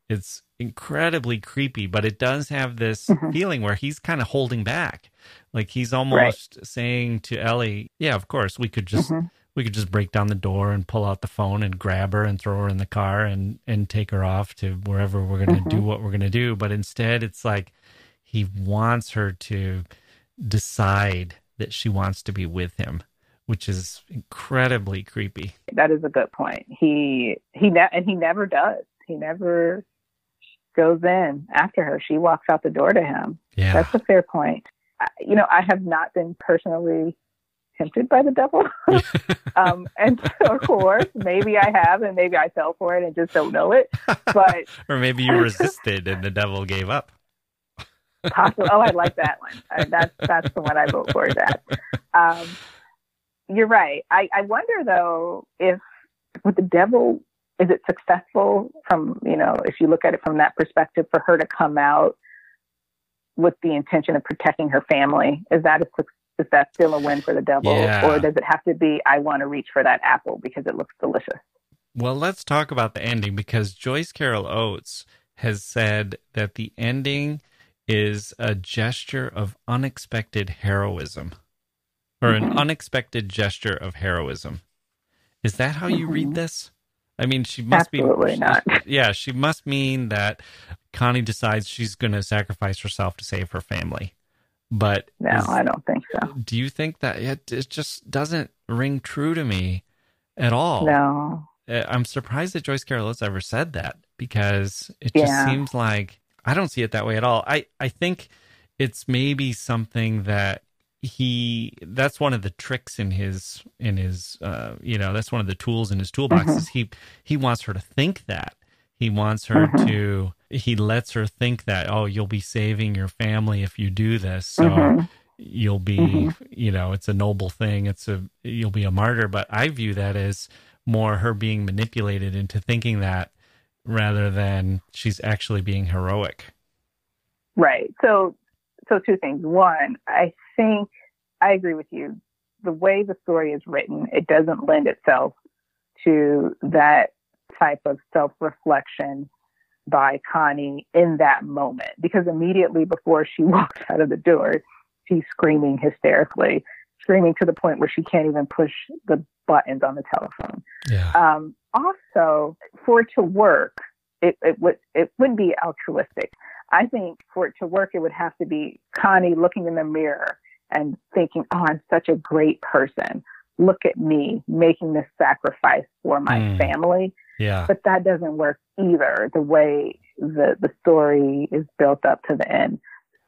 it's incredibly creepy but it does have this mm-hmm. feeling where he's kind of holding back like he's almost right. saying to ellie yeah of course we could just mm-hmm. we could just break down the door and pull out the phone and grab her and throw her in the car and and take her off to wherever we're going to mm-hmm. do what we're going to do but instead it's like he wants her to decide that she wants to be with him which is incredibly creepy that is a good point he he ne- and he never does he never goes in after her she walks out the door to him yeah that's a fair point you know i have not been personally tempted by the devil. um, and of course, maybe I have, and maybe I fell for it and just don't know it. But or maybe you resisted and the devil gave up. Possible. Oh, I like that one. I, that's that's the one I vote for. That. Um, you're right. I, I wonder though if with the devil is it successful from you know if you look at it from that perspective for her to come out with the intention of protecting her family is that a is that still a win for the devil? Yeah. Or does it have to be, I want to reach for that apple because it looks delicious? Well, let's talk about the ending because Joyce Carol Oates has said that the ending is a gesture of unexpected heroism or an mm-hmm. unexpected gesture of heroism. Is that how you mm-hmm. read this? I mean, she must Absolutely be. not. Yeah, she must mean that Connie decides she's going to sacrifice herself to save her family. But no, is, I don't think so. Do you think that it, it just doesn't ring true to me at all? No. Uh, I'm surprised that Joyce Carol has ever said that because it just seems like I don't see it that way at all. I, I think it's maybe something that he that's one of the tricks in his in his uh you know that's one of the tools in his toolbox mm-hmm. is he he wants her to think that he wants her mm-hmm. to he lets her think that oh you'll be saving your family if you do this so mm-hmm. you'll be mm-hmm. you know it's a noble thing it's a you'll be a martyr but i view that as more her being manipulated into thinking that rather than she's actually being heroic. Right. So so two things. One i think i agree with you. The way the story is written it doesn't lend itself to that type of self reflection by Connie in that moment. Because immediately before she walks out of the door, she's screaming hysterically, screaming to the point where she can't even push the buttons on the telephone. Yeah. Um, also, for it to work, it, it would it wouldn't be altruistic. I think for it to work, it would have to be Connie looking in the mirror and thinking, "Oh, I'm such a great person. Look at me making this sacrifice for my mm. family." Yeah. But that doesn't work either, the way the, the story is built up to the end.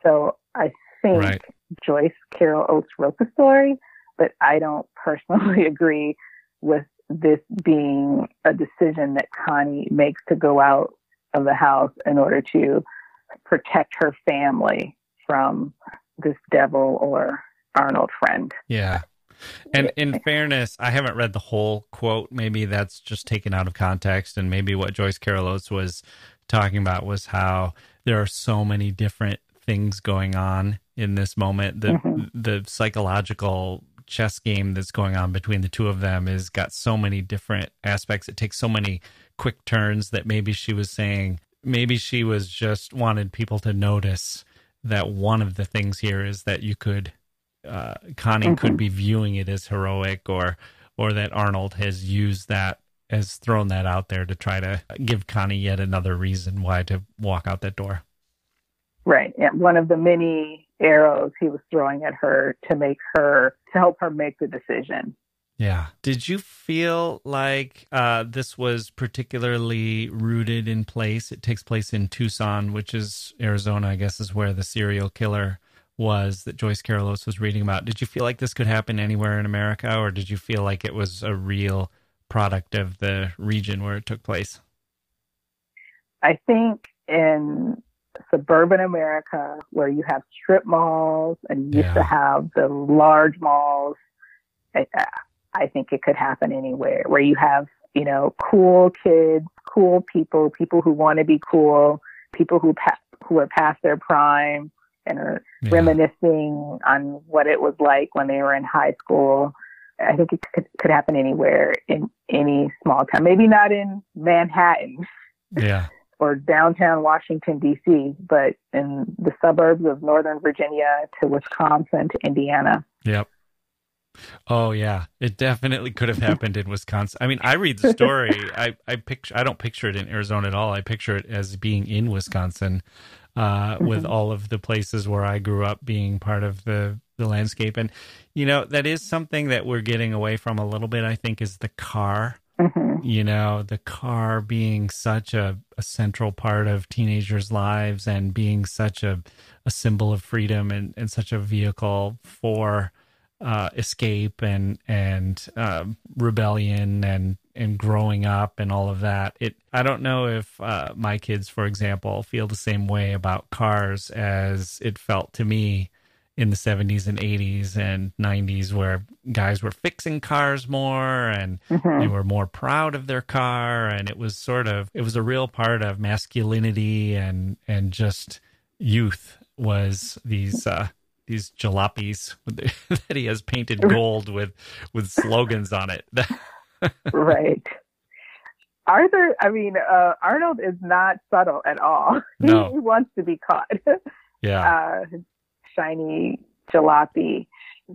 So I think right. Joyce Carol Oates wrote the story, but I don't personally agree with this being a decision that Connie makes to go out of the house in order to protect her family from this devil or Arnold friend. Yeah. And in fairness, I haven't read the whole quote. Maybe that's just taken out of context. And maybe what Joyce Carol Oates was talking about was how there are so many different things going on in this moment. The mm-hmm. the psychological chess game that's going on between the two of them has got so many different aspects. It takes so many quick turns that maybe she was saying maybe she was just wanted people to notice that one of the things here is that you could uh, Connie mm-hmm. could be viewing it as heroic, or or that Arnold has used that has thrown that out there to try to give Connie yet another reason why to walk out that door. Right. And one of the many arrows he was throwing at her to make her to help her make the decision. Yeah. Did you feel like uh, this was particularly rooted in place? It takes place in Tucson, which is Arizona, I guess, is where the serial killer was that Joyce Carol Oates was reading about. Did you feel like this could happen anywhere in America, or did you feel like it was a real product of the region where it took place? I think in suburban America, where you have strip malls and you yeah. used to have the large malls, I, I think it could happen anywhere where you have, you know, cool kids, cool people, people who want to be cool, people who pa- who are past their prime and are yeah. reminiscing on what it was like when they were in high school. I think it could, could happen anywhere in any small town. Maybe not in Manhattan. Yeah. Or downtown Washington D.C., but in the suburbs of Northern Virginia to Wisconsin to Indiana. Yep. Oh yeah, it definitely could have happened in Wisconsin. I mean, I read the story. I I picture I don't picture it in Arizona at all. I picture it as being in Wisconsin, uh, mm-hmm. with all of the places where I grew up being part of the the landscape. And you know, that is something that we're getting away from a little bit. I think is the car. Mm-hmm. You know, the car being such a, a central part of teenagers' lives and being such a, a symbol of freedom and, and such a vehicle for uh, escape and and uh, rebellion and and growing up and all of that. It I don't know if uh, my kids, for example, feel the same way about cars as it felt to me in the 70s and 80s and 90s where guys were fixing cars more and mm-hmm. they were more proud of their car. And it was sort of it was a real part of masculinity and and just youth was these uh these jalopies that he has painted gold with with slogans on it. Right. Arthur i mean uh, arnold is not subtle at all. No. he wants to be caught. Yeah. Uh, shiny jalopy.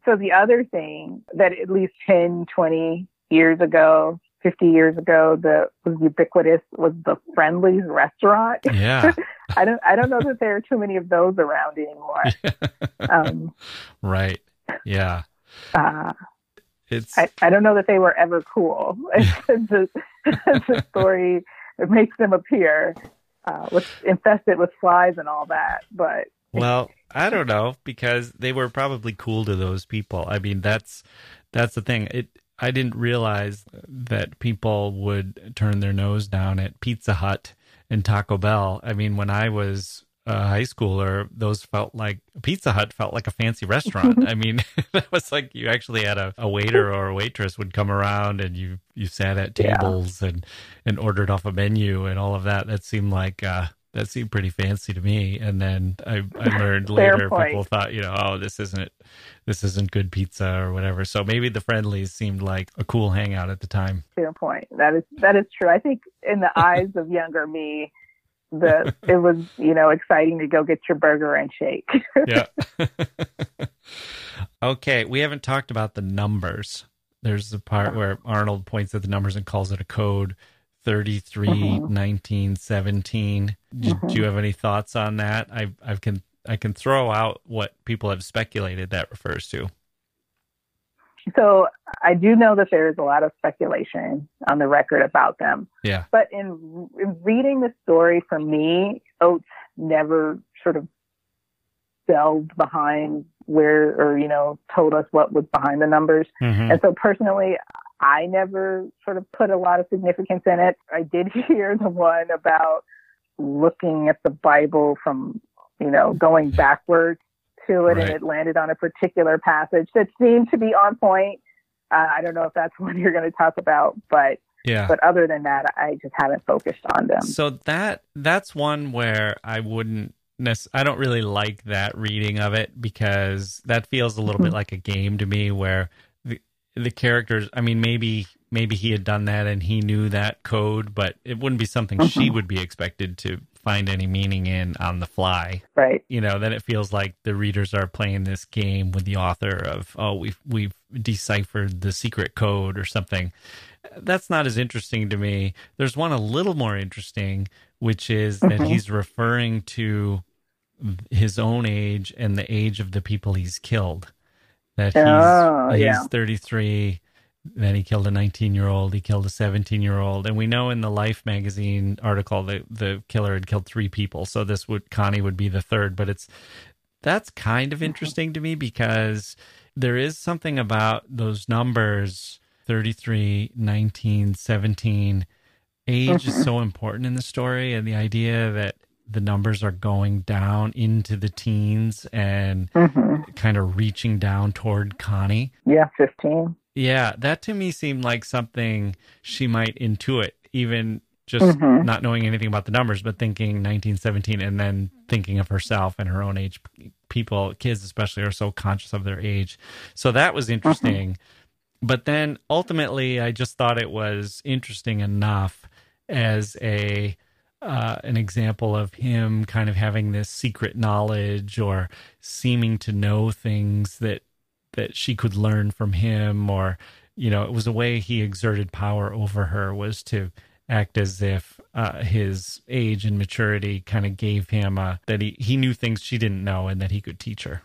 So the other thing that at least 10, 20 years ago, 50 years ago, the was ubiquitous was the Friendly's restaurant. Yeah. I don't I don't know that there are too many of those around anymore. um, right. Yeah. Uh, it's I, I don't know that they were ever cool. it's, a, story that makes them appear uh, with infested with flies and all that. But well, I don't know because they were probably cool to those people. I mean, that's that's the thing. It I didn't realize that people would turn their nose down at Pizza Hut and Taco Bell. I mean, when I was a high schooler, those felt like Pizza Hut felt like a fancy restaurant. I mean, that was like you actually had a, a, waiter or a waitress would come around and you you sat at tables yeah. and and ordered off a menu and all of that. That seemed like uh, that seemed pretty fancy to me. And then I, I learned later point. people thought, you know, oh, this isn't this isn't good pizza or whatever. So maybe the Friendly's seemed like a cool hangout at the time. Fair point. That is that is true. I think in the eyes of younger me, the it was you know exciting to go get your burger and shake. yeah. okay, we haven't talked about the numbers. There's the part oh. where Arnold points at the numbers and calls it a code. 33 mm-hmm. 19 17 mm-hmm. do you have any thoughts on that i i can i can throw out what people have speculated that refers to so i do know that there is a lot of speculation on the record about them yeah but in, in reading the story for me oates never sort of delved behind where or you know told us what was behind the numbers mm-hmm. and so personally I never sort of put a lot of significance in it. I did hear the one about looking at the Bible from, you know, going backwards to it right. and it landed on a particular passage that seemed to be on point. Uh, I don't know if that's what you're going to talk about, but yeah. But other than that, I just haven't focused on them. So that that's one where I wouldn't I don't really like that reading of it because that feels a little bit mm-hmm. like a game to me where the characters i mean maybe maybe he had done that and he knew that code but it wouldn't be something mm-hmm. she would be expected to find any meaning in on the fly. Right. You know then it feels like the readers are playing this game with the author of oh we've we've deciphered the secret code or something. That's not as interesting to me. There's one a little more interesting which is mm-hmm. that he's referring to his own age and the age of the people he's killed that he's, oh, he's yeah. 33 then he killed a 19 year old he killed a 17 year old and we know in the life magazine article that the killer had killed three people so this would connie would be the third but it's that's kind of interesting to me because there is something about those numbers 33 19 17 age mm-hmm. is so important in the story and the idea that the numbers are going down into the teens and mm-hmm. kind of reaching down toward Connie. Yeah, 15. Yeah, that to me seemed like something she might intuit, even just mm-hmm. not knowing anything about the numbers, but thinking 1917 and then thinking of herself and her own age. People, kids especially, are so conscious of their age. So that was interesting. Mm-hmm. But then ultimately, I just thought it was interesting enough as a uh, an example of him kind of having this secret knowledge or seeming to know things that that she could learn from him or you know it was a way he exerted power over her was to act as if uh, his age and maturity kind of gave him uh, that he, he knew things she didn't know and that he could teach her.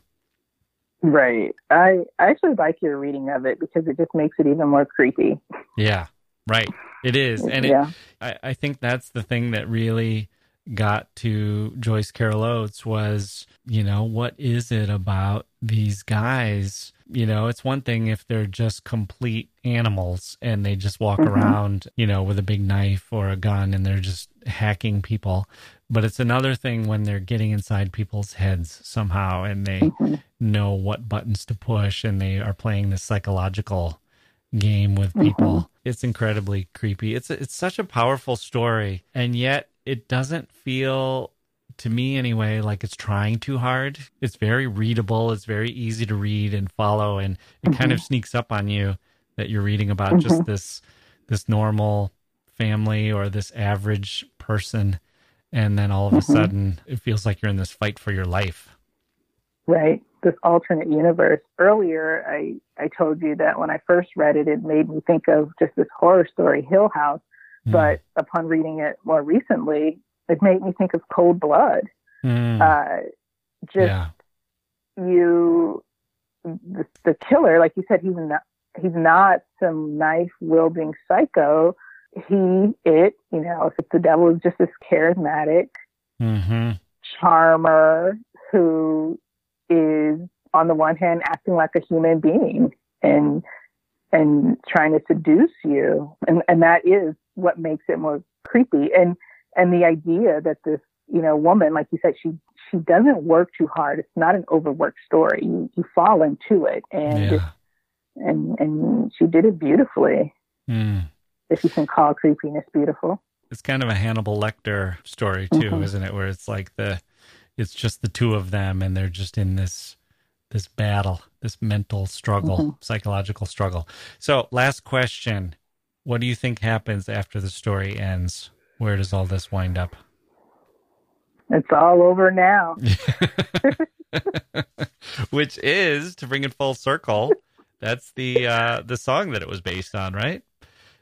Right. I, I actually like your reading of it because it just makes it even more creepy. Yeah, right. It is. And it. I, I think that's the thing that really got to Joyce Carol Oates was, you know, what is it about these guys? You know, it's one thing if they're just complete animals and they just walk mm-hmm. around, you know, with a big knife or a gun and they're just hacking people. But it's another thing when they're getting inside people's heads somehow and they mm-hmm. know what buttons to push and they are playing this psychological game with people. Mm-hmm. It's incredibly creepy. It's it's such a powerful story and yet it doesn't feel to me anyway like it's trying too hard it's very readable it's very easy to read and follow and it mm-hmm. kind of sneaks up on you that you're reading about mm-hmm. just this this normal family or this average person and then all of a mm-hmm. sudden it feels like you're in this fight for your life right this alternate universe earlier i i told you that when i first read it it made me think of just this horror story hill house Mm. But upon reading it more recently, it made me think of Cold Blood. Mm. Uh, just yeah. you, the, the killer, like you said, he's not he's not some knife wielding psycho. He, it, you know, if the devil is just this charismatic mm-hmm. charmer who is on the one hand acting like a human being and and trying to seduce you and and that is what makes it more creepy. And and the idea that this you know woman, like you said, she she doesn't work too hard. It's not an overworked story. You you fall into it, and yeah. and and she did it beautifully. Mm. If you can call creepiness beautiful. It's kind of a Hannibal Lecter story too, mm-hmm. isn't it? Where it's like the it's just the two of them, and they're just in this this battle, this mental struggle, mm-hmm. psychological struggle. So, last question what do you think happens after the story ends? Where does all this wind up? It's all over now. Which is to bring it full circle. That's the uh, the song that it was based on, right?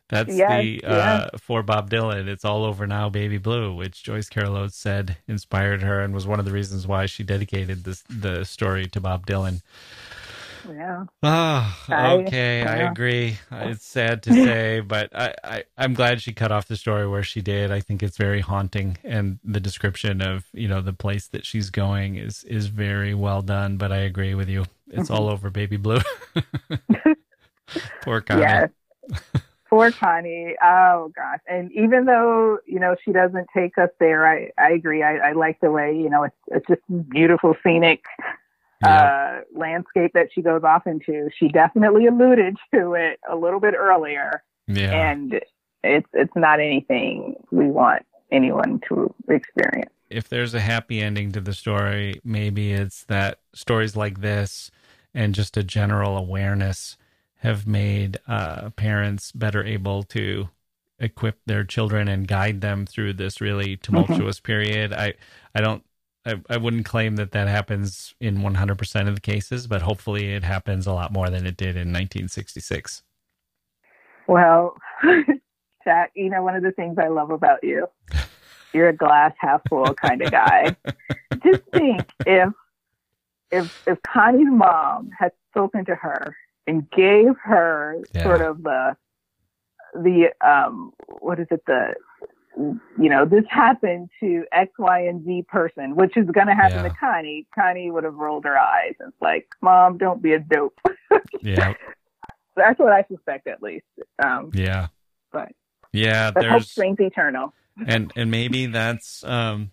That's yes, the uh, for Bob Dylan. It's all over now, baby blue, which Joyce Carol Oates said inspired her and was one of the reasons why she dedicated this the story to Bob Dylan. Yeah. Oh, okay. I, I, agree. It's sad to say, but I, I, I'm glad she cut off the story where she did. I think it's very haunting, and the description of you know the place that she's going is is very well done. But I agree with you. It's all over Baby Blue. Poor Connie. Yes. Poor Connie. Oh gosh. And even though, you know, she doesn't take us there, I, I agree. I, I like the way, you know, it's, it's just beautiful scenic yeah. uh, landscape that she goes off into. She definitely alluded to it a little bit earlier. Yeah. And it's it's not anything we want anyone to experience. If there's a happy ending to the story, maybe it's that stories like this and just a general awareness have made uh, parents better able to equip their children and guide them through this really mm-hmm. tumultuous mm-hmm. period. I I don't I, I wouldn't claim that that happens in 100% of the cases, but hopefully it happens a lot more than it did in 1966. Well, Jacke, you know, one of the things I love about you, you're a glass half full kind of guy. Just think if if if Connie's mom had spoken to her and gave her yeah. sort of the the um what is it the you know, this happened to X, Y, and Z person, which is going to happen yeah. to Connie. Connie would have rolled her eyes and it's like, Mom, don't be a dope. yeah. That's what I suspect, at least. Um, yeah. But yeah, but there's hope eternal. and and maybe that's um,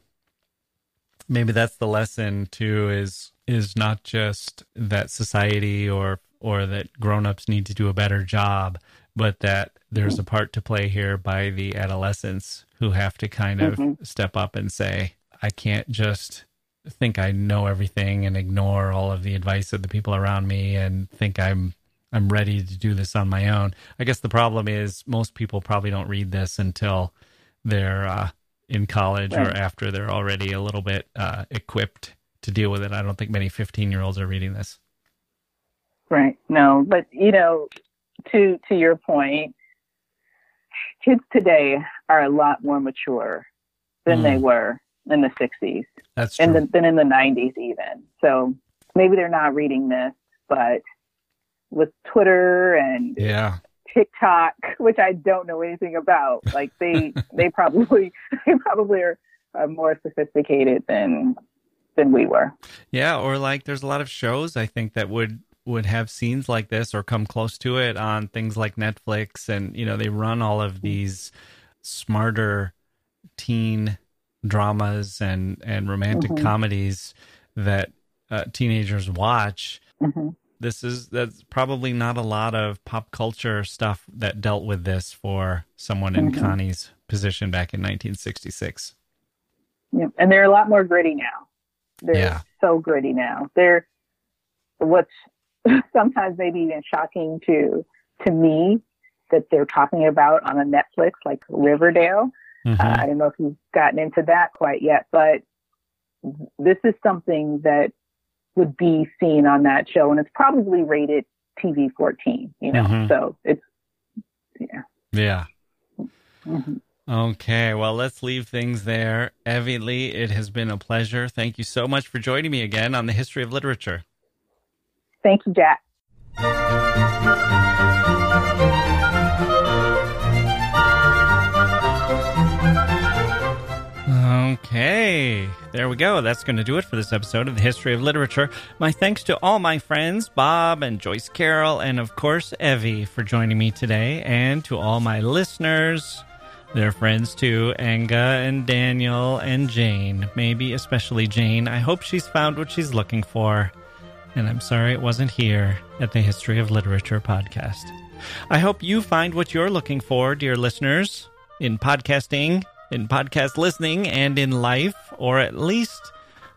maybe that's the lesson too. Is is not just that society or or that grown-ups need to do a better job, but that there's a part to play here by the adolescents who have to kind of mm-hmm. step up and say, I can't just think I know everything and ignore all of the advice of the people around me and think I'm I'm ready to do this on my own. I guess the problem is most people probably don't read this until they're uh, in college right. or after they're already a little bit uh, equipped to deal with it. I don't think many 15 year olds are reading this. Right. No, but you know, to to your point, kids today are a lot more mature than mm. they were in the 60s. That's true. And the, than in the 90s even. So maybe they're not reading this, but with Twitter and yeah. TikTok, which I don't know anything about, like they they probably they probably are uh, more sophisticated than than we were. Yeah, or like there's a lot of shows I think that would would have scenes like this or come close to it on things like Netflix and you know they run all of these smarter teen dramas and and romantic mm-hmm. comedies that uh, teenagers watch. Mm-hmm. This is that's probably not a lot of pop culture stuff that dealt with this for someone in mm-hmm. Connie's position back in 1966. Yeah, and they're a lot more gritty now. They're yeah. so gritty now. They're what's sometimes maybe even shocking to to me that they're talking about on a Netflix like Riverdale. Mm-hmm. Uh, I don't know if you've gotten into that quite yet, but this is something that would be seen on that show, and it's probably rated TV 14. You know, mm-hmm. so it's yeah, yeah. Mm-hmm. Okay, well, let's leave things there. Evie Lee, it has been a pleasure. Thank you so much for joining me again on the history of literature. Thank you, Jacke. Okay, there we go. That's going to do it for this episode of the History of Literature. My thanks to all my friends, Bob and Joyce Carol, and of course, Evie, for joining me today, and to all my listeners, their friends too, Anga and Daniel and Jane, maybe especially Jane. I hope she's found what she's looking for and I'm sorry it wasn't here at the History of Literature podcast. I hope you find what you're looking for, dear listeners, in podcasting, in podcast listening, and in life, or at least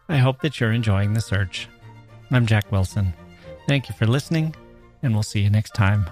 I hope that you're enjoying the search. I'm Jacke Wilson. Thank you for listening, and we'll see you next time.